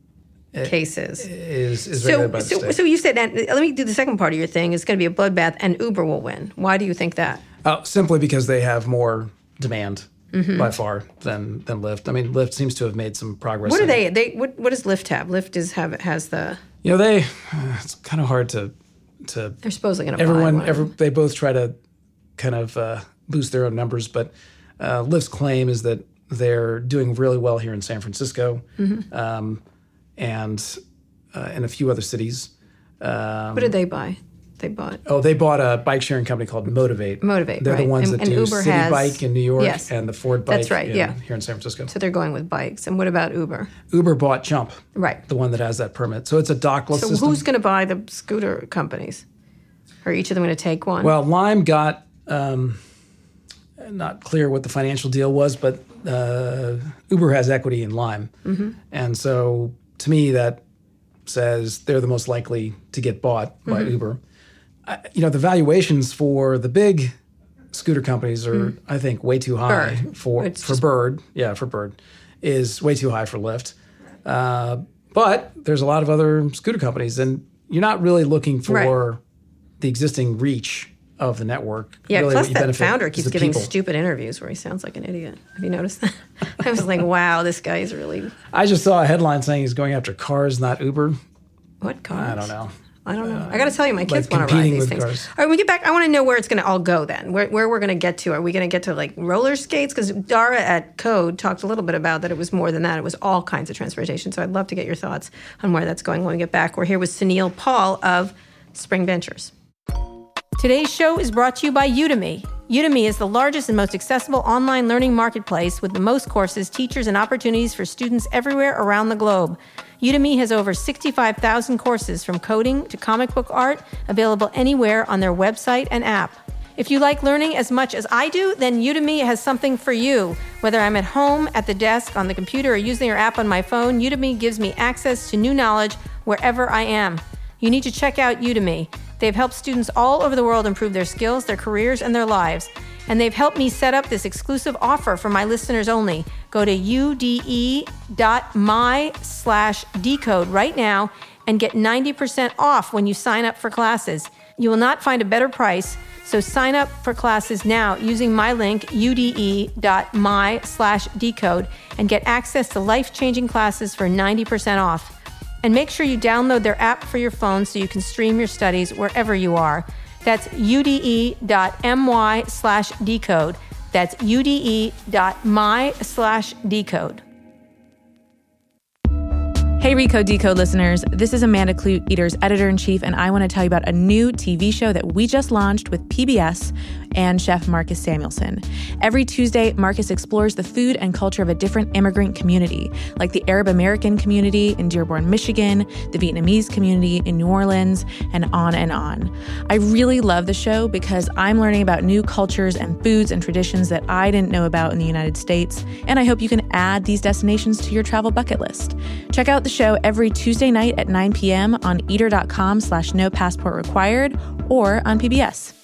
Cases. is is regulated by So, so, so you said, and let me do the second part of your thing. It's going to be a bloodbath, and Uber will win. Why do you think that? Oh, simply because they have more demand Mm-hmm. by far than than Lyft. I mean, Lyft seems to have made some progress. What in- they? They what? What does Lyft have? Lyft is have has the. You know, they. It's kind of hard to to They're supposedly going to everyone. Every, they both try to kind of uh, boost their own numbers, but uh, Lyft's claim is that they're doing really well here in San Francisco, Mm-hmm. um, and uh, in a few other cities. Um, what did they buy? They bought. Oh, they bought a bike sharing company called Motivate. Motivate, They're the right. ones And- that and do Uber City has- Bike in New York Yes. and the Ford Bike That's right, in- yeah. here in San Francisco. So they're going with bikes. And what about Uber? Uber bought Jump, Right. the one that has that permit. So it's a dockless So system. who's going to buy the scooter companies? Are each of them going to take one? well, Lime got um, not clear what the financial deal was, but uh, Uber has equity in Lime, Mm-hmm. and so to me that says they're the most likely to get bought by Mm-hmm. Uber. I, you know, the valuations for the big scooter companies are, I think, way too high Mm. Bird. for It's for Bird. Yeah, for Bird is way too high for Lyft. Uh, but there's a lot of other scooter companies, and you're not really looking for Right. the existing reach of the network. yeah. Really plus, that founder keeps the giving people. stupid interviews where he sounds like an idiot. Have you noticed that? I was like, wow, this guy is really I just saw a headline saying he's going after cars, not Uber. what cars? I don't know. I don't know. Uh, I got to tell you, my kids like want to ride these things. cars. All right, when we get back, I want to know where it's going to all go then. Where, where we're going to get to. Are we going to get to like roller skates? Because Dara at Code talked a little bit about that it was more than that. It was all kinds of transportation. So I'd love to get your thoughts on where that's going when we get back. We're here with Sunil Paul of Spring Ventures. Today's show is brought to you by Udemy. Udemy is the largest and most accessible online learning marketplace with the most courses, teachers, and opportunities for students everywhere around the globe. Udemy has over 65,000 courses from coding to comic book art available anywhere on their website and app. If you like learning as much as I do, then Udemy has something for you. Whether I'm at home, at the desk, on the computer, or using your app on my phone, Udemy gives me access to new knowledge wherever I am. You need to check out Udemy. They've helped students all over the world improve their skills, their careers, and their lives. And they've helped me set up this exclusive offer for my listeners only. Go to ude.my slash decode right now and get 90% off when you sign up for classes. You will not find a better price. So sign up for classes now using my link ude.my slash decode and get access to life-changing classes for 90% off. And make sure you download their app for your phone so you can stream your studies wherever you are. That's ude.my slash decode. That's ude.my slash decode. Hey, Recode Decode listeners. This is Amanda Kludt, Eater's editor in chief, and I want to tell you about a new TV show that we just launched with PBS and chef Marcus Samuelsson. Every Tuesday, Marcus explores the food and culture of a different immigrant community, like the Arab American community in Dearborn, Michigan, the Vietnamese community in New Orleans, and on and on. I really love the show because I'm learning about new cultures and foods and traditions that I didn't know about in the United States, and I hope you can add these destinations to your travel bucket list. Check out the show every Tuesday night at 9 p.m. on eater.com slash no passport required or on PBS.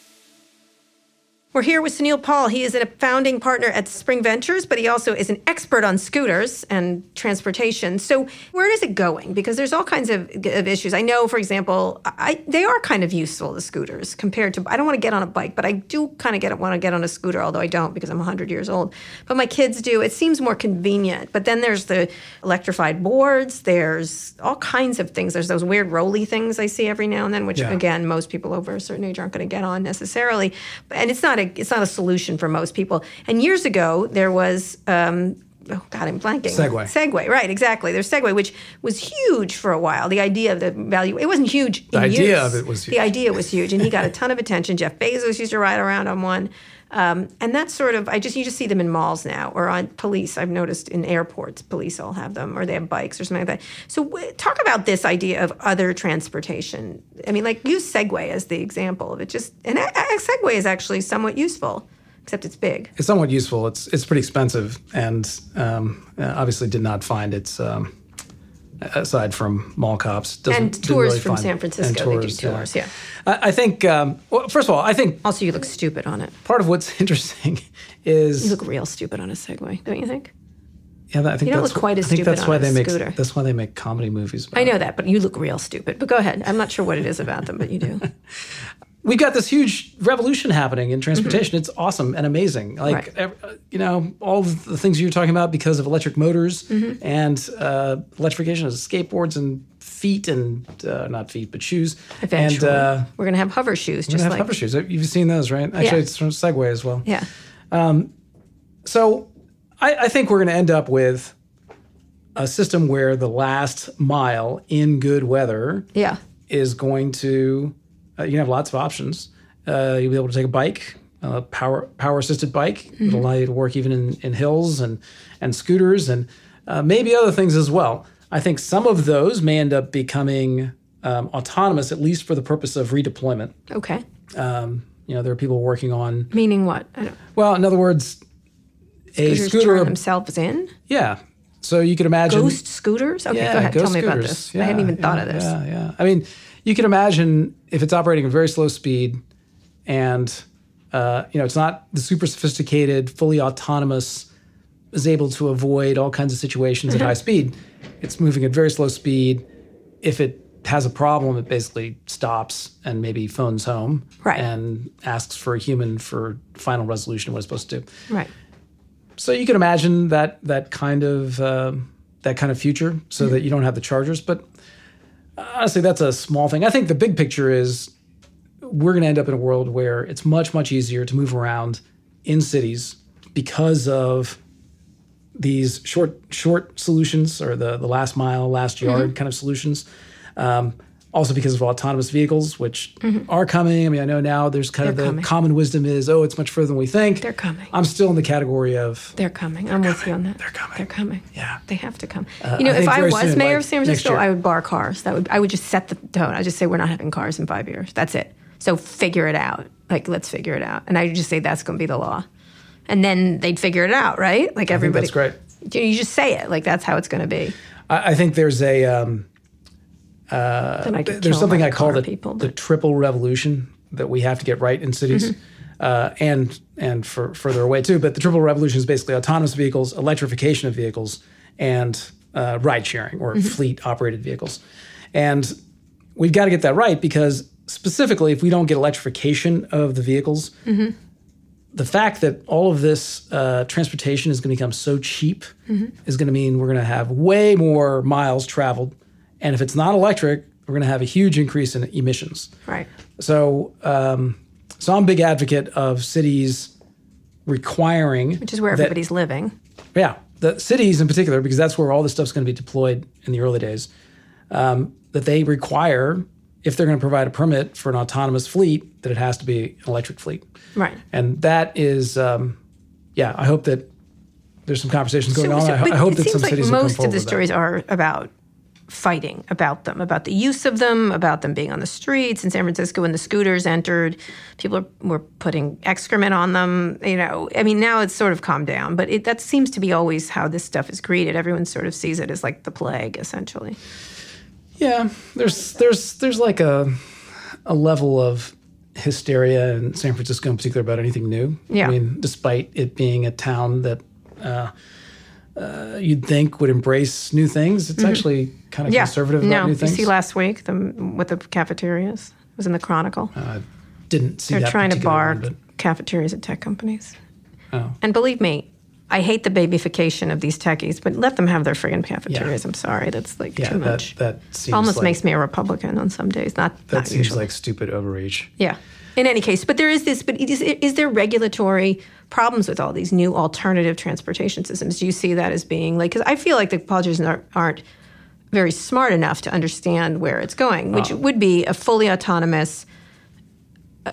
We're here with Sunil Paul. He is a founding partner at Spring Ventures, but he also is an expert on scooters and transportation. So, where is it going? Because there's all kinds of, of issues. I know, for example, I, they are kind of useful, the scooters, compared to, I don't want to get on a bike, but I do kind of get want to get on a scooter, although I don't because I'm 100 years old. But my kids do. It seems more convenient. But then there's the electrified boards, there's all kinds of things. There's those weird rolly things I see every now and then, which, Yeah. again, most people over a certain age aren't going to get on necessarily. And it's not a it's not a solution for most people. And years ago, there was. Um, Oh God, I'm blanking. Segway. Segway, right? Exactly. There's Segway, which was huge for a while. The idea of the value, it wasn't huge. The in idea use. of it was The idea was huge, and he got a ton of attention. Jeff Bezos used to ride around on one, um, and that's sort of. I just you just see them in malls now, or on police. I've noticed in airports, police all have them, or they have bikes or something like that. So w- talk about this idea of other transportation. I mean, like use Segway as the example of it. Just and a, a Segway is actually somewhat useful, except it's big. It's somewhat useful. It's it's pretty expensive, and um, uh, obviously did not find its. Um, aside from mall cops, doesn't- And tours really from find- San Francisco, they do tours, yeah. I, I think. Um, well, first of all, I think Also, you look stupid on it. part of what's interesting is. You look real stupid on a Segway, don't you think? yeah. that- I think You don't that's look quite as I think stupid that's why they make that's why they make comedy movies. I it. know that, but you look real stupid. But go ahead. I'm not sure what it is about them, but you do. we've got this huge revolution happening in transportation. It's awesome and amazing. Like, Mm-hmm. Right. uh, you know, all the things you're talking about because of electric motors Mm-hmm. and uh, electrification of skateboards and feet and uh, not feet, but shoes. Eventually, And uh, we're gonna have hover shoes, just have like hover shoes. You've seen those, right? Actually, Yeah. it's from Segway as well. yeah. So I, I think we're going to end up with a system where the last mile in good weather Yeah. is going to uh, you have lots of options. Uh, you'll be able to take a bike, a power power assisted bike. It'll allow you to work even in, in hills and and scooters and uh, maybe other things as well. I think some of those may end up becoming um, autonomous, at least for the purpose of redeployment. Okay. Um, you know, there are people working on. Meaning what? I don't, Well, in other words, a scooters scooter. themselves in. Yeah. So you could imagine Ghost scooters. Okay, Yeah, go ahead. Tell ghost me about scooters. this. I hadn't Yeah, even thought of this. Yeah, yeah. I mean, you can imagine if it's operating at very slow speed, and uh, you know it's not the super sophisticated, fully autonomous, is able to avoid all kinds of situations Mm-hmm. at high speed. It's moving at very slow speed. If it has a problem, it basically stops and maybe phones home Right. and asks for a human for final resolution of what it's supposed to do. Right. So you can imagine that that kind of um, that kind of future, so that you don't have the chargers. But honestly, that's a small thing. I think the big picture is we're going to end up in a world where it's much much easier to move around in cities because of these short short solutions or the the last mile, last yard kind of solutions. Um, also because of autonomous vehicles, which are coming. I mean, I know now there's kind of They're the coming. common wisdom is, oh, it's much further than we think. They're coming. I'm still in the category of They're coming. I'm with you on that. They're coming. They're coming. Yeah. They have to come. you know, I if I was soon, mayor like of San Francisco. I would bar cars. That would I would just set the tone. I just say we're not having cars in five years. That's it. So figure it out. Like let's figure it out. And I would just say that's going to be the law. And then they'd figure it out, right? Like everybody. that's great. You you just say it like that's how it's going to be. I, I think there's a um, Could there's something I call the, people. the triple revolution that we have to get right in cities. Mm-hmm. Uh, and and for further away too, but the triple revolution is basically autonomous vehicles, electrification of vehicles, and uh, ride sharing or Mm-hmm. fleet operated vehicles. And we've got to get that right because specifically, if we don't get electrification of the vehicles, the fact that all of this uh, transportation is going to become so cheap is going to mean we're going to have way more miles traveled. And if it's not electric, we're going to have a huge increase in emissions. Right. So, um, so I'm a big advocate of cities requiring, Which is where that- everybody's living. yeah, the cities in particular, because that's where all this stuff's going to be deployed in the early days, um, that they require, if they're going to provide a permit for an autonomous fleet, that it has to be an electric fleet. Right. And that is, um, yeah, I hope that there's some conversations going on. So- I, I hope that some like cities most of the with that. stories are about fighting about them, about the use of them, about them being on the streets. In San Francisco, when the scooters entered, people were putting excrement on them. You know, I mean, now it's sort of calmed down, but it, that seems to be always how this stuff is greeted. Everyone sort of sees it as like the plague, essentially. Yeah, there's there's there's like a a level of hysteria in San Francisco in particular about anything new. Yeah. I mean, despite it being a town that uh, uh, you'd think would embrace new things, it's actually kind of Mm-hmm. Yeah. conservative no, about new you see last week the, with the cafeterias. It was in the Chronicle. uh, didn't see They're that trying to bar one, but- cafeterias at tech companies. Oh. And believe me, I hate the babyfication of these techies, but let them have their friggin' cafeterias. I'm sorry, that's like yeah, too that much. that seems Almost like, makes me a Republican on some days. Not that not seems usually. like stupid overreach. yeah. In any case, but there is this. But is, is there regulatory problems with all these new alternative transportation systems? Do you see that as being like? Because I feel like the politicians aren't, aren't very smart enough to understand where it's going, which Oh. would be a fully autonomous uh,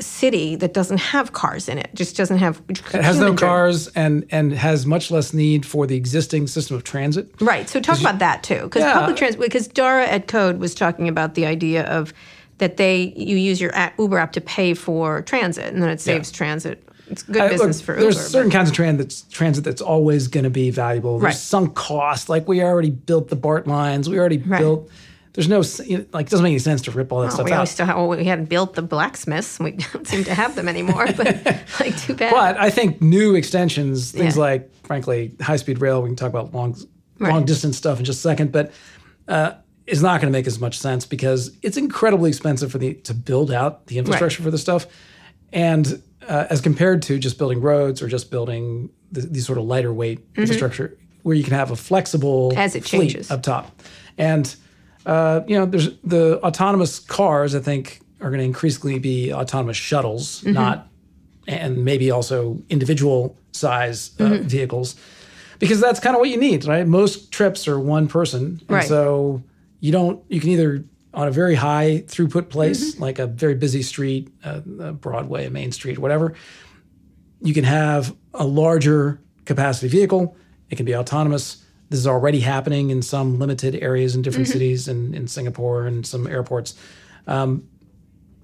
city that doesn't have cars in it. Just doesn't have. It has no cars and and has much less need for the existing system of transit. Right. So talk about that too, because Yeah. public transit. Because Dara at Code was talking about the idea of that they you use your Uber app to pay for transit, and then it saves transit. It's good I- look, for Uber. There's certain kinds of transit that's, transit that's always going to be valuable. There's Right. sunk cost. Like we already built the BART lines. We already Right. built. There's no you know, like it doesn't make any sense to rip all that Oh, stuff we out. still have, well, we hadn't built the blacksmiths. We don't seem to have them anymore. But like, too bad. But I think new extensions, things Yeah. like frankly high speed rail. We can talk about long long distance stuff in just a second, but. Uh, is not going to make as much sense because it's incredibly expensive for the to build out the infrastructure for this stuff, and uh, as compared to just building roads or just building the, these sort of lighter weight infrastructure, where you can have a flexible Mm-hmm. As it fleet changes. up top, and uh, you know, there's the autonomous cars. I think are going to increasingly be autonomous shuttles, Mm-hmm. not and maybe also individual size uh, Mm-hmm. vehicles, because that's kind of what you need, right? Most trips are one person, and Right. so you don't. You can either on a very high throughput place, Mm-hmm. like a very busy street, uh, Broadway, a main street, whatever. You can have a larger capacity vehicle. It can be autonomous. This is already happening in some limited areas in different cities and in Singapore and some airports. Um,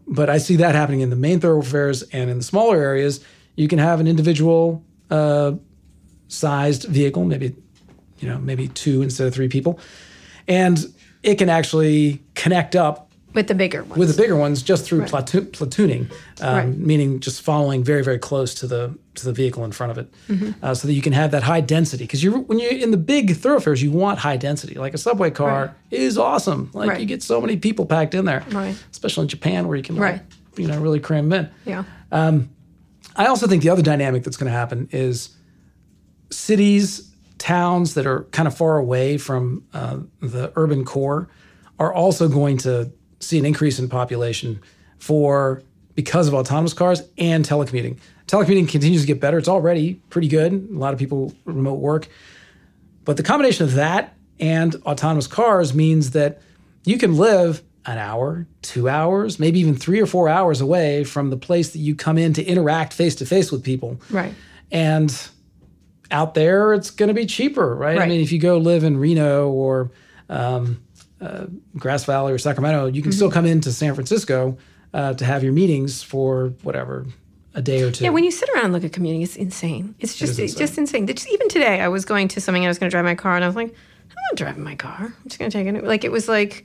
but I see that happening in the main thoroughfares and in the smaller areas. You can have an individual uh, sized vehicle, maybe you know maybe two instead of three people, and it can actually connect up with the bigger ones. with the bigger ones just through platoon, platooning, um, Right. meaning just following very very close to the to the vehicle in front of it, Mm-hmm. uh, so that you can have that high density. Because you when you're in the big thoroughfares, you want high density. Like a subway car Right. is awesome. Like Right. you get so many people packed in there, Right. especially in Japan where you can like, Right. you know really cram in. yeah. Um, I also think the other dynamic that's going to happen is cities, towns that are kind of far away from uh, the urban core are also going to see an increase in population for because of autonomous cars and telecommuting. Telecommuting continues to get better. It's already pretty good. A lot of people remote work. But the combination of that and autonomous cars means that you can live an hour, two hours, maybe even three or four hours away from the place that you come in to interact face to face with people. Right. And out there, it's going to be cheaper, right? I mean, if you go live in Reno or um, uh, Grass Valley or Sacramento, you can Mm-hmm. still come into San Francisco uh, to have your meetings for whatever a day or two. Yeah, when you sit around and look at commuting, it's insane. It's just it's insane. just insane. Just even today, I was going to something. I was going to drive my car, and I was like, I'm not driving my car. I'm just going to take it. Like it was like,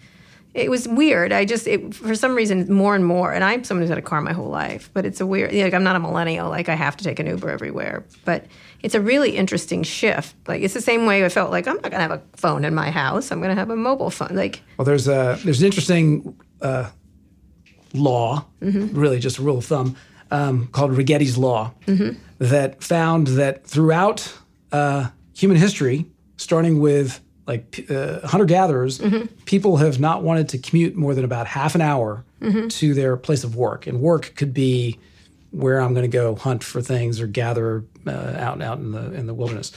it was weird. I just it, for some reason more and more. And I'm someone who's had a car my whole life, but it's a weird. Like I'm not a millennial. Like I have to take an Uber everywhere. But it's a really interesting shift. Like it's the same way I felt like I'm not going to have a phone in my house. I'm going to have a mobile phone. Like Well, there's a there's an interesting uh, law, really just a rule of thumb, um, called Marchetti's Law, that found that throughout uh, human history, starting with like uh, hunter gatherers, people have not wanted to commute more than about half an hour to their place of work. And work could be where I'm going to go hunt for things or gather uh, out out in the in the wilderness.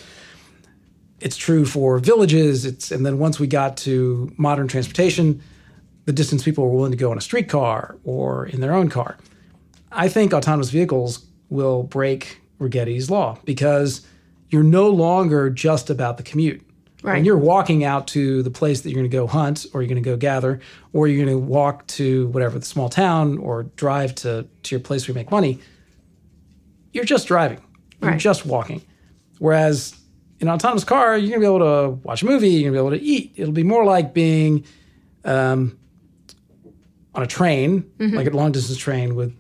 It's true for villages. It's and then once we got to modern transportation, the distance people were willing to go in a streetcar or in their own car. I think autonomous vehicles will break Marchetti's law because you're no longer just about the commute. When you're walking out to the place that you're going to go hunt or you're going to go gather or you're going to walk to whatever the small town or drive to, to your place where you make money, you're just driving. You're Right. just walking. Whereas in an autonomous car, you're going to be able to watch a movie, you're going to be able to eat. It'll be more like being um, on a train, Mm-hmm. like a long distance train with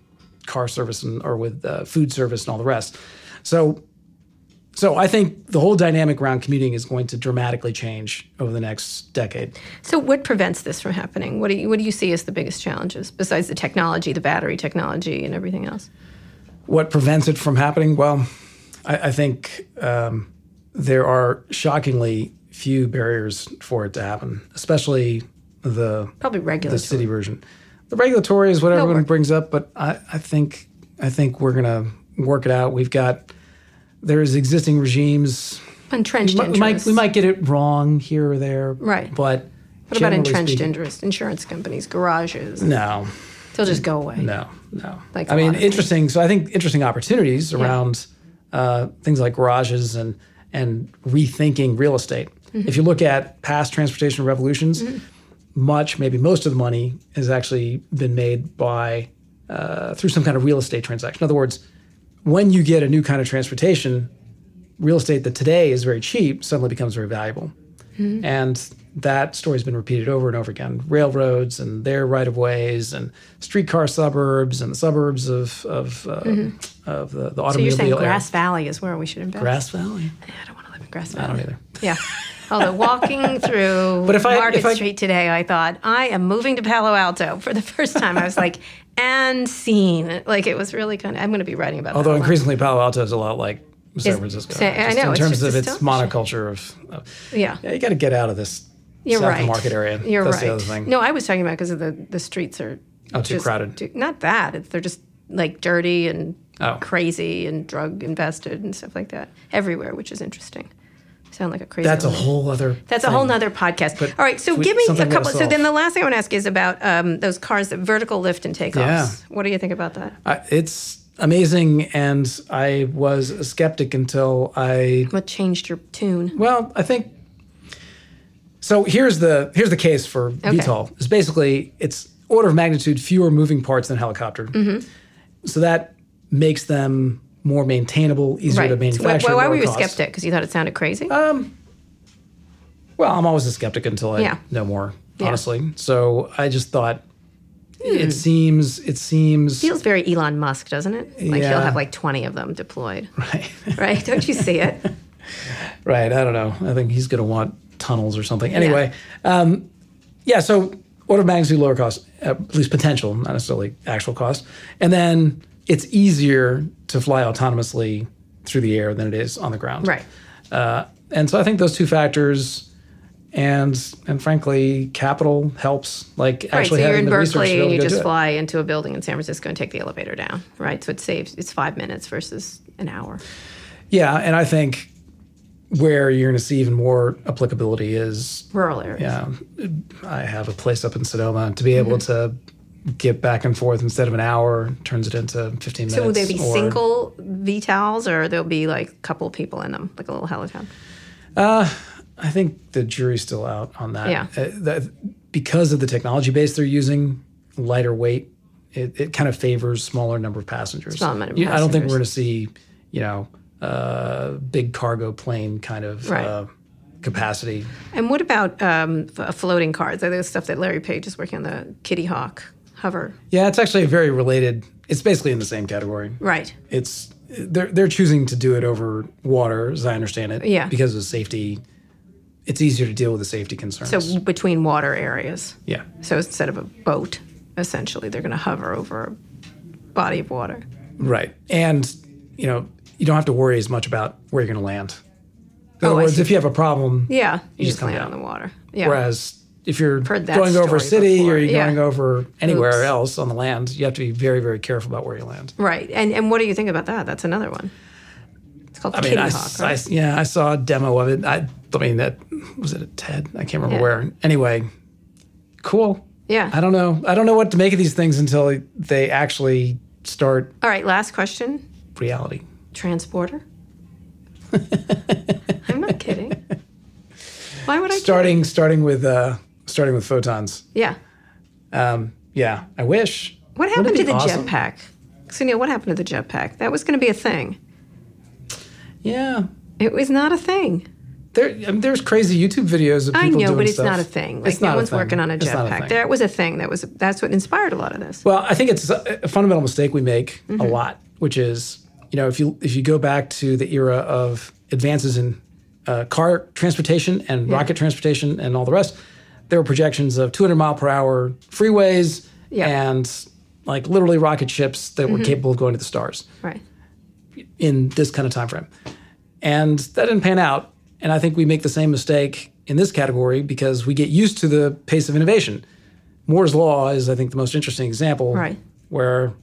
car service and or with uh, food service and all the rest. So, so I think the whole dynamic around commuting is going to dramatically change over the next decade. So, what prevents this from happening? What do you What do you see as the biggest challenges besides the technology, the battery technology, and everything else? What prevents it from happening? Well, I, I think um, there are shockingly few barriers for it to happen, especially the Probably the city version. The regulatory is what everyone brings up, but I, I think I think we're gonna work it out. We've got there's existing regimes. Entrenched We might interests. we might get it wrong here or there, Right. But What about entrenched speaking- interest? Insurance companies, garages. No, They'll just go away. no, no. Like I mean, interesting. So I think interesting opportunities around uh, things like garages and and rethinking real estate. Mm-hmm. If you look at past transportation revolutions, much, maybe most of the money has actually been made by uh, through some kind of real estate transaction. In other words, when you get a new kind of transportation, real estate that today is very cheap suddenly becomes very valuable. Mm-hmm. And that story's been repeated over and over again. Railroads and their right of ways, and streetcar suburbs, and the suburbs of of, uh, of the, the Mm-hmm. So automobile you're saying era. Grass Valley is where we should invest? Grass Valley. I don't want to live in Grass Valley. I don't either. Yeah. Although walking through But if I- Market if I- Street today, I thought I am moving to Palo Alto for the first time. I was like, and seen. Like it was really kind of. I'm going to be writing about. It. Although increasingly Palo Alto is a lot like San Is- Francisco. I know, in terms of its monoculture of, of yeah. yeah, you got to get out of this You're South right. Market area. You're That's right. the other thing. No, I was talking about because of the the streets are Oh, too crowded. too- not that it's, they're just like dirty and Oh. crazy and drug invested and stuff like that everywhere, which is interesting. Sound like a crazy. That's a whole other. That's a whole nother podcast. But All right, so we- give me a something we gotta couple. So then the last thing I want to ask is about um, those cars that vertical lift and takeoffs. Yeah. What do you think about that? I, it's amazing, and I was a skeptic until I. What changed your tune? Well, I think. So here's the here's the case for VTOL. It's basically it's order of magnitude fewer moving parts than helicopter. Mm-hmm. So that makes them more maintainable, easier to So why, manufacture. why were you a skeptic? Because you thought it sounded crazy. Well, I'm always a skeptic until I Yeah. know more, Yeah. honestly. So I just thought it seems it seems Feels very Elon Musk, doesn't it? Like he'll have like 20 of them deployed, right. right? Don't you see it? right. I don't know. I think he's going to want tunnels or something. Anyway, um, yeah. So order of magnitude lower cost, at least potential, not necessarily actual cost, and then it's easier to fly autonomously through the air than it is on the ground. Right. Uh, and so I think those two factors. And and frankly, capital helps. Like Right. actually So you're having in the research to be Berkeley and you just do it. fly into a building in San Francisco and take the elevator down, right? So it saves, it's five minutes versus an hour. Yeah, and I think where you're going to see even more applicability is, Rural areas. yeah, I have a place up in Sonoma to be able Mm-hmm. to get back and forth instead of an hour turns it into 15 minutes. So will they be single VTOLs or there'll be like a couple of people in them, like a little helipad? I think the jury's still out on that. Yeah. Uh, that because of the technology base they're using, lighter weight, it, it kind of favors smaller number of passengers. Smaller number of You- I don't think we're going to see, you know, uh, big cargo plane kind of Right. uh, capacity. And what about um, floating cars? Are those stuff that Larry Page is working on the Kitty Hawk hover? Yeah, it's actually very related. It's basically in the same category. Right. It's they're they're choosing to do it over water, as I understand it. Yeah. Because of safety, it's easier to deal with the safety concerns. So between water areas. yeah, So instead of a boat. essentially. They're going to hover over a body of water. Right. And, you know, you don't have to worry as much about where you're going to land. In oh, other Oh, I words, if you have a problem, Yeah, you, just just come land down. on the water. Yeah. whereas if you're going over a city before. or you're Yeah. going over anywhere Oops. else on the land, you have to be very, very careful about where you land. Right. And and what do you think about that? That's another one. It's called I mean, Kitty I, Hawk, I- right? yeah, I saw a demo of it. I, I mean, that was it at TED? I can't remember Yeah. where. Anyway, cool. yeah. I don't know. I don't know what to make of these things until they actually start All right, last question. reality. Transporter? I'm not kidding. Why would I? Starting, starting with, uh, starting with photons. Yeah. Um, yeah, I wish. What happened to the awesome? jetpack? Sunil, what happened to the jetpack? That was going to be a thing. Yeah, It was not a thing. there. I mean, there's crazy YouTube videos of people I know, but it's stuff. not a thing. Like It's no one's working on a It's not a jetpack. There was a thing that was that's what inspired a lot of this. Well, I think it's a, fundamental mistake we make Mm-hmm. a lot, which is you know if you if you go back to the era of advances in uh, car transportation and rocket transportation and all the rest, there were projections of 200 mile per hour freeways Yeah. Mm-hmm. and like literally rocket ships that were capable of going to the stars Right. in this kind of time frame. And that didn't pan out. And I think we make the same mistake in this category because we get used to the pace of innovation. Moore's law is, I think, the most interesting example Right. where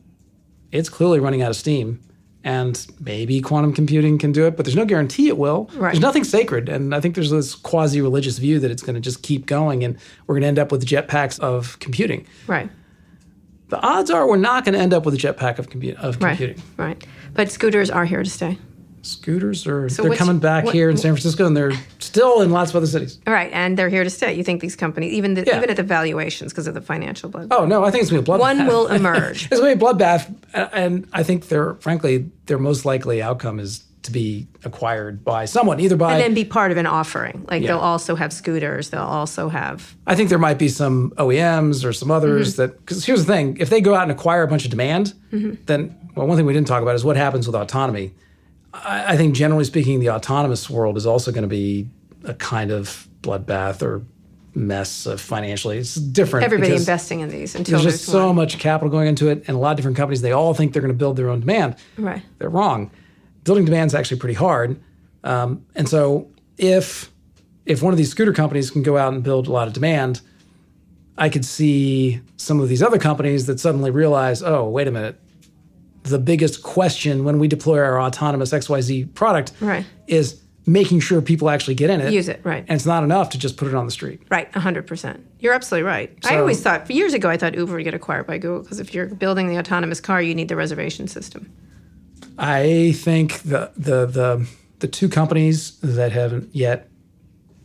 it's clearly running out of steam. And maybe quantum computing can do it, but there's no guarantee it will. Right. There's nothing sacred. And I think there's this quasi religious view that it's going to just keep going and we're going to end up with jetpacks of computing. Right. The odds are we're not going to end up with a jetpack of, compu- of Right. computing. Right. But scooters are here to stay. Scooters are they're coming back what- here in San Francisco and they're still in lots of other cities. All right, and they're here to stay. You think these companies, even the, Yeah. even at the valuations, because of the financial blood, Oh no, I think it's gonna be a bloodbath. one will emerge. it's gonna be a bloodbath, and- and I think they're frankly their most likely outcome is to be acquired by someone, either by. and then be part of an offering. Like Yeah. they'll also have scooters. They'll also have I think there might be some OEMs or some others Mm-hmm. that because here's the thing: if they go out and acquire a bunch of demand, Mm-hmm. then well, one thing we didn't talk about is what happens with autonomy. I, I think generally speaking, the autonomous world is also going to be a kind of bloodbath or mess of financially. It's different. everybody investing in these until there's there's, just so one. much capital going into it and a lot of different companies they all think they're going to build their own demand Right. they're wrong building demand is actually pretty hard um, and so if if one of these scooter companies can go out and build a lot of demand i could see some of these other companies that suddenly realize oh wait a minute the biggest question when we deploy our autonomous xyz product Right. is making sure people actually get in it Use it, right. and it's not enough to just put it on the street Right, 100%. You're absolutely right. I always thought, years ago, I thought Uber would get acquired by Google because if you're building the autonomous car, you need the reservation system. I think the the the the two companies that haven't yet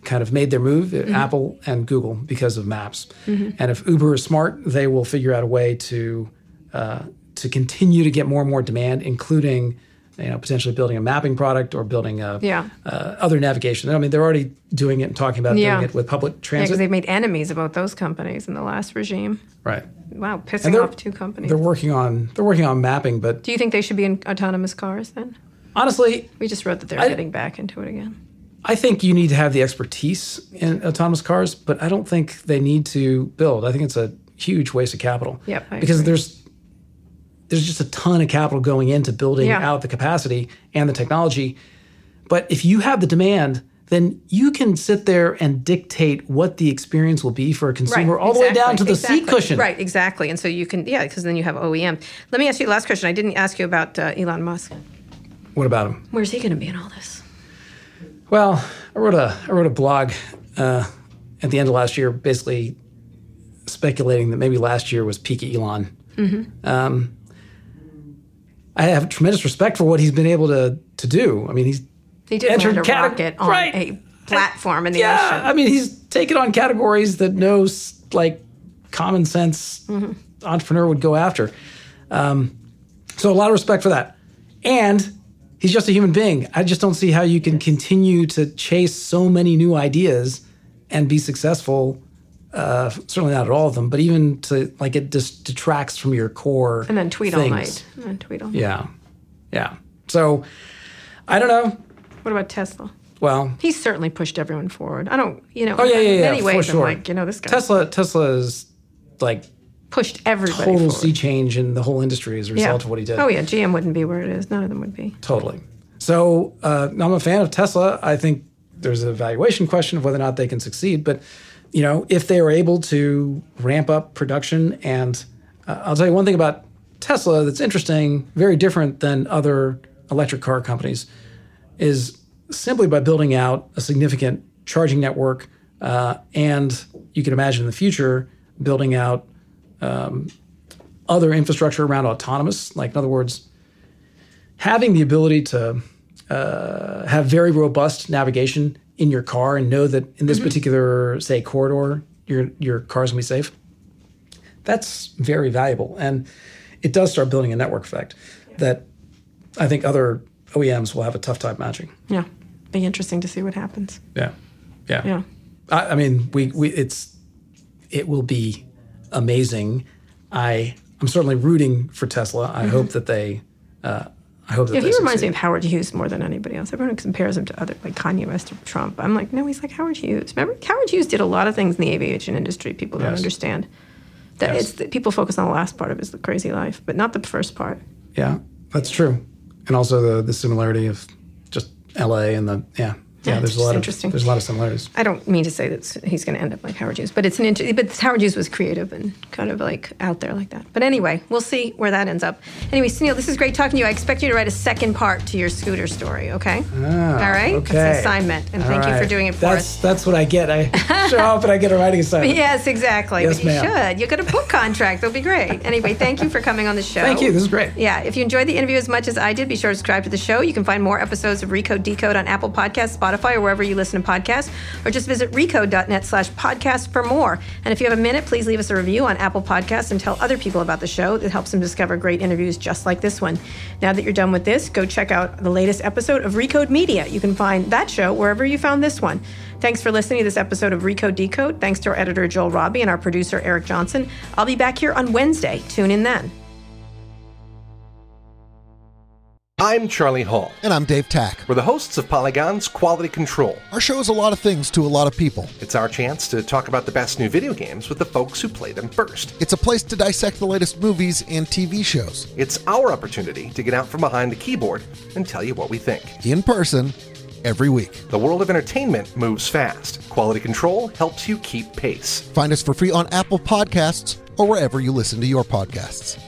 kind of made their move, uh, Apple and Google, because of Maps. And if Uber is smart, they will figure out a way to uh, to continue to get more and more demand, including you know potentially building a mapping product or building a, Yeah. uh, other navigation. I mean, they're already doing it and talking about Yeah. doing it with public transit. because they've made enemies about those companies in the last regime. right. Wow, pissing off two companies. They're working on they're working on mapping, but Do you think they should be in autonomous cars then? honestly, We just wrote that they're I- getting back into it again. I think you need to have the expertise in autonomous cars, but I don't think they need to build. I think it's a huge waste of capital. Yep, I because agree. there's there's just a ton of capital going into building Yeah. out the capacity and the technology. But if you have the demand, then you can sit there and dictate what the experience will be for a consumer, all the way down to the exactly. seat cushion. Right, exactly. And so you can, yeah, because then you have OEM. Let me ask you the last question. I didn't ask you about uh, Elon Musk. What about him? Where's he going to be in all this? Well, I wrote a I wrote a blog uh, at the end of last year, basically speculating that maybe last year was peak Elon. Um, I have tremendous respect for what he's been able to to do. I mean, he's He did Entered land a cate- rocket on right. a platform in the yeah. ocean. I mean, he's taken on categories that no like common sense Mm-hmm. entrepreneur would go after. Um, so a lot of respect for that, and he's just a human being. I just don't see how you can continue to chase so many new ideas and be successful. Uh, certainly not at all of them, but even to like it just detracts from your core. and then tweet all things. night. And then tweet all night. Yeah, yeah. So I don't know. What about Tesla? Well, He's certainly pushed everyone forward. I don't, you know, Oh yeah, yeah, in yeah, many ways, sure. I'm like, you know, this guy. Tesla, Tesla is like pushed everybody total forward. sea change in the whole industry as a result of what he did. Oh yeah, GM wouldn't be where it is. None of them would be. Totally. So uh, I'm a fan of Tesla. I think there's a valuation question of whether or not they can succeed. But you know, if they are able to ramp up production, and uh, I'll tell you one thing about Tesla that's interesting, very different than other electric car companies, is simply by building out a significant charging network, uh, and you can imagine in the future building out um, other infrastructure around autonomous. Like in other words, having the ability to uh, have very robust navigation in your car and know that in this particular say corridor your your car's gonna be safe that's very valuable. And it does start building a network effect that i think other oems will have a tough time matching. Yeah, be interesting to see what happens. yeah. Yeah. Yeah. I, I mean we, we it's it will be amazing. I i'm certainly rooting for tesla. I hope that they uh, i hope that Yeah, he reminds me of Howard Hughes more than anybody else. Everyone compares him to other like Kanye West or Trump. I'm like, no, he's like Howard Hughes. Remember, Howard Hughes did a lot of things in the aviation industry. People don't understand. That Yes. it's that people focus on the last part of his crazy life, but not the first part. Yeah, that's true. And also the the similarity of just LA and the yeah. Yeah, Yeah, there's a lot of interesting. there's a lot of similarities. I don't mean to say that he's going to end up like Howard Hughes, but it's an inter- but Howard Hughes was creative and kind of like out there like that. But anyway, we'll see where that ends up. Anyway, Sunil, this is great talking to you. I expect you to write a second part to your scooter story. Okay. Ah, All right. That's Okay. an assignment, and thank All you for doing it for that's, us. That's what I get. I show up and I get a writing assignment. Yes, exactly. Yes, but you ma'am. should. You get a book contract. That'll be great. Anyway, thank you for coming on the show. Thank you. This is great. Yeah, if you enjoyed the interview as much as I did, be sure to subscribe to the show. You can find more episodes of Recode Decode on Apple Podcasts, Spotify, or wherever you listen to podcasts, or just visit recode.net slash podcast for more. And if you have a minute, please leave us a review on Apple Podcasts and tell other people about the show. It helps them discover great interviews just like this one. Now that you're done with this, go check out the latest episode of Recode Media. You can find that show wherever you found this one. Thanks for listening to this episode of Recode Decode. Thanks to our editor, Joel Robbie, and our producer, Eric Johnson. I'll be back here on Wednesday. Tune in then. I'm Charlie Hall. And I'm Dave Tach. We're the hosts of Polygon's Quality Control. Our show is a lot of things to a lot of people. It's our chance to talk about the best new video games with the folks who play them first. It's a place to dissect the latest movies and TV shows It's our opportunity to get out from behind the keyboard and tell you what we think. in person every week. The world of entertainment moves fast. Quality Control helps you keep pace. Find us for free on Apple Podcasts or wherever you listen to your podcasts.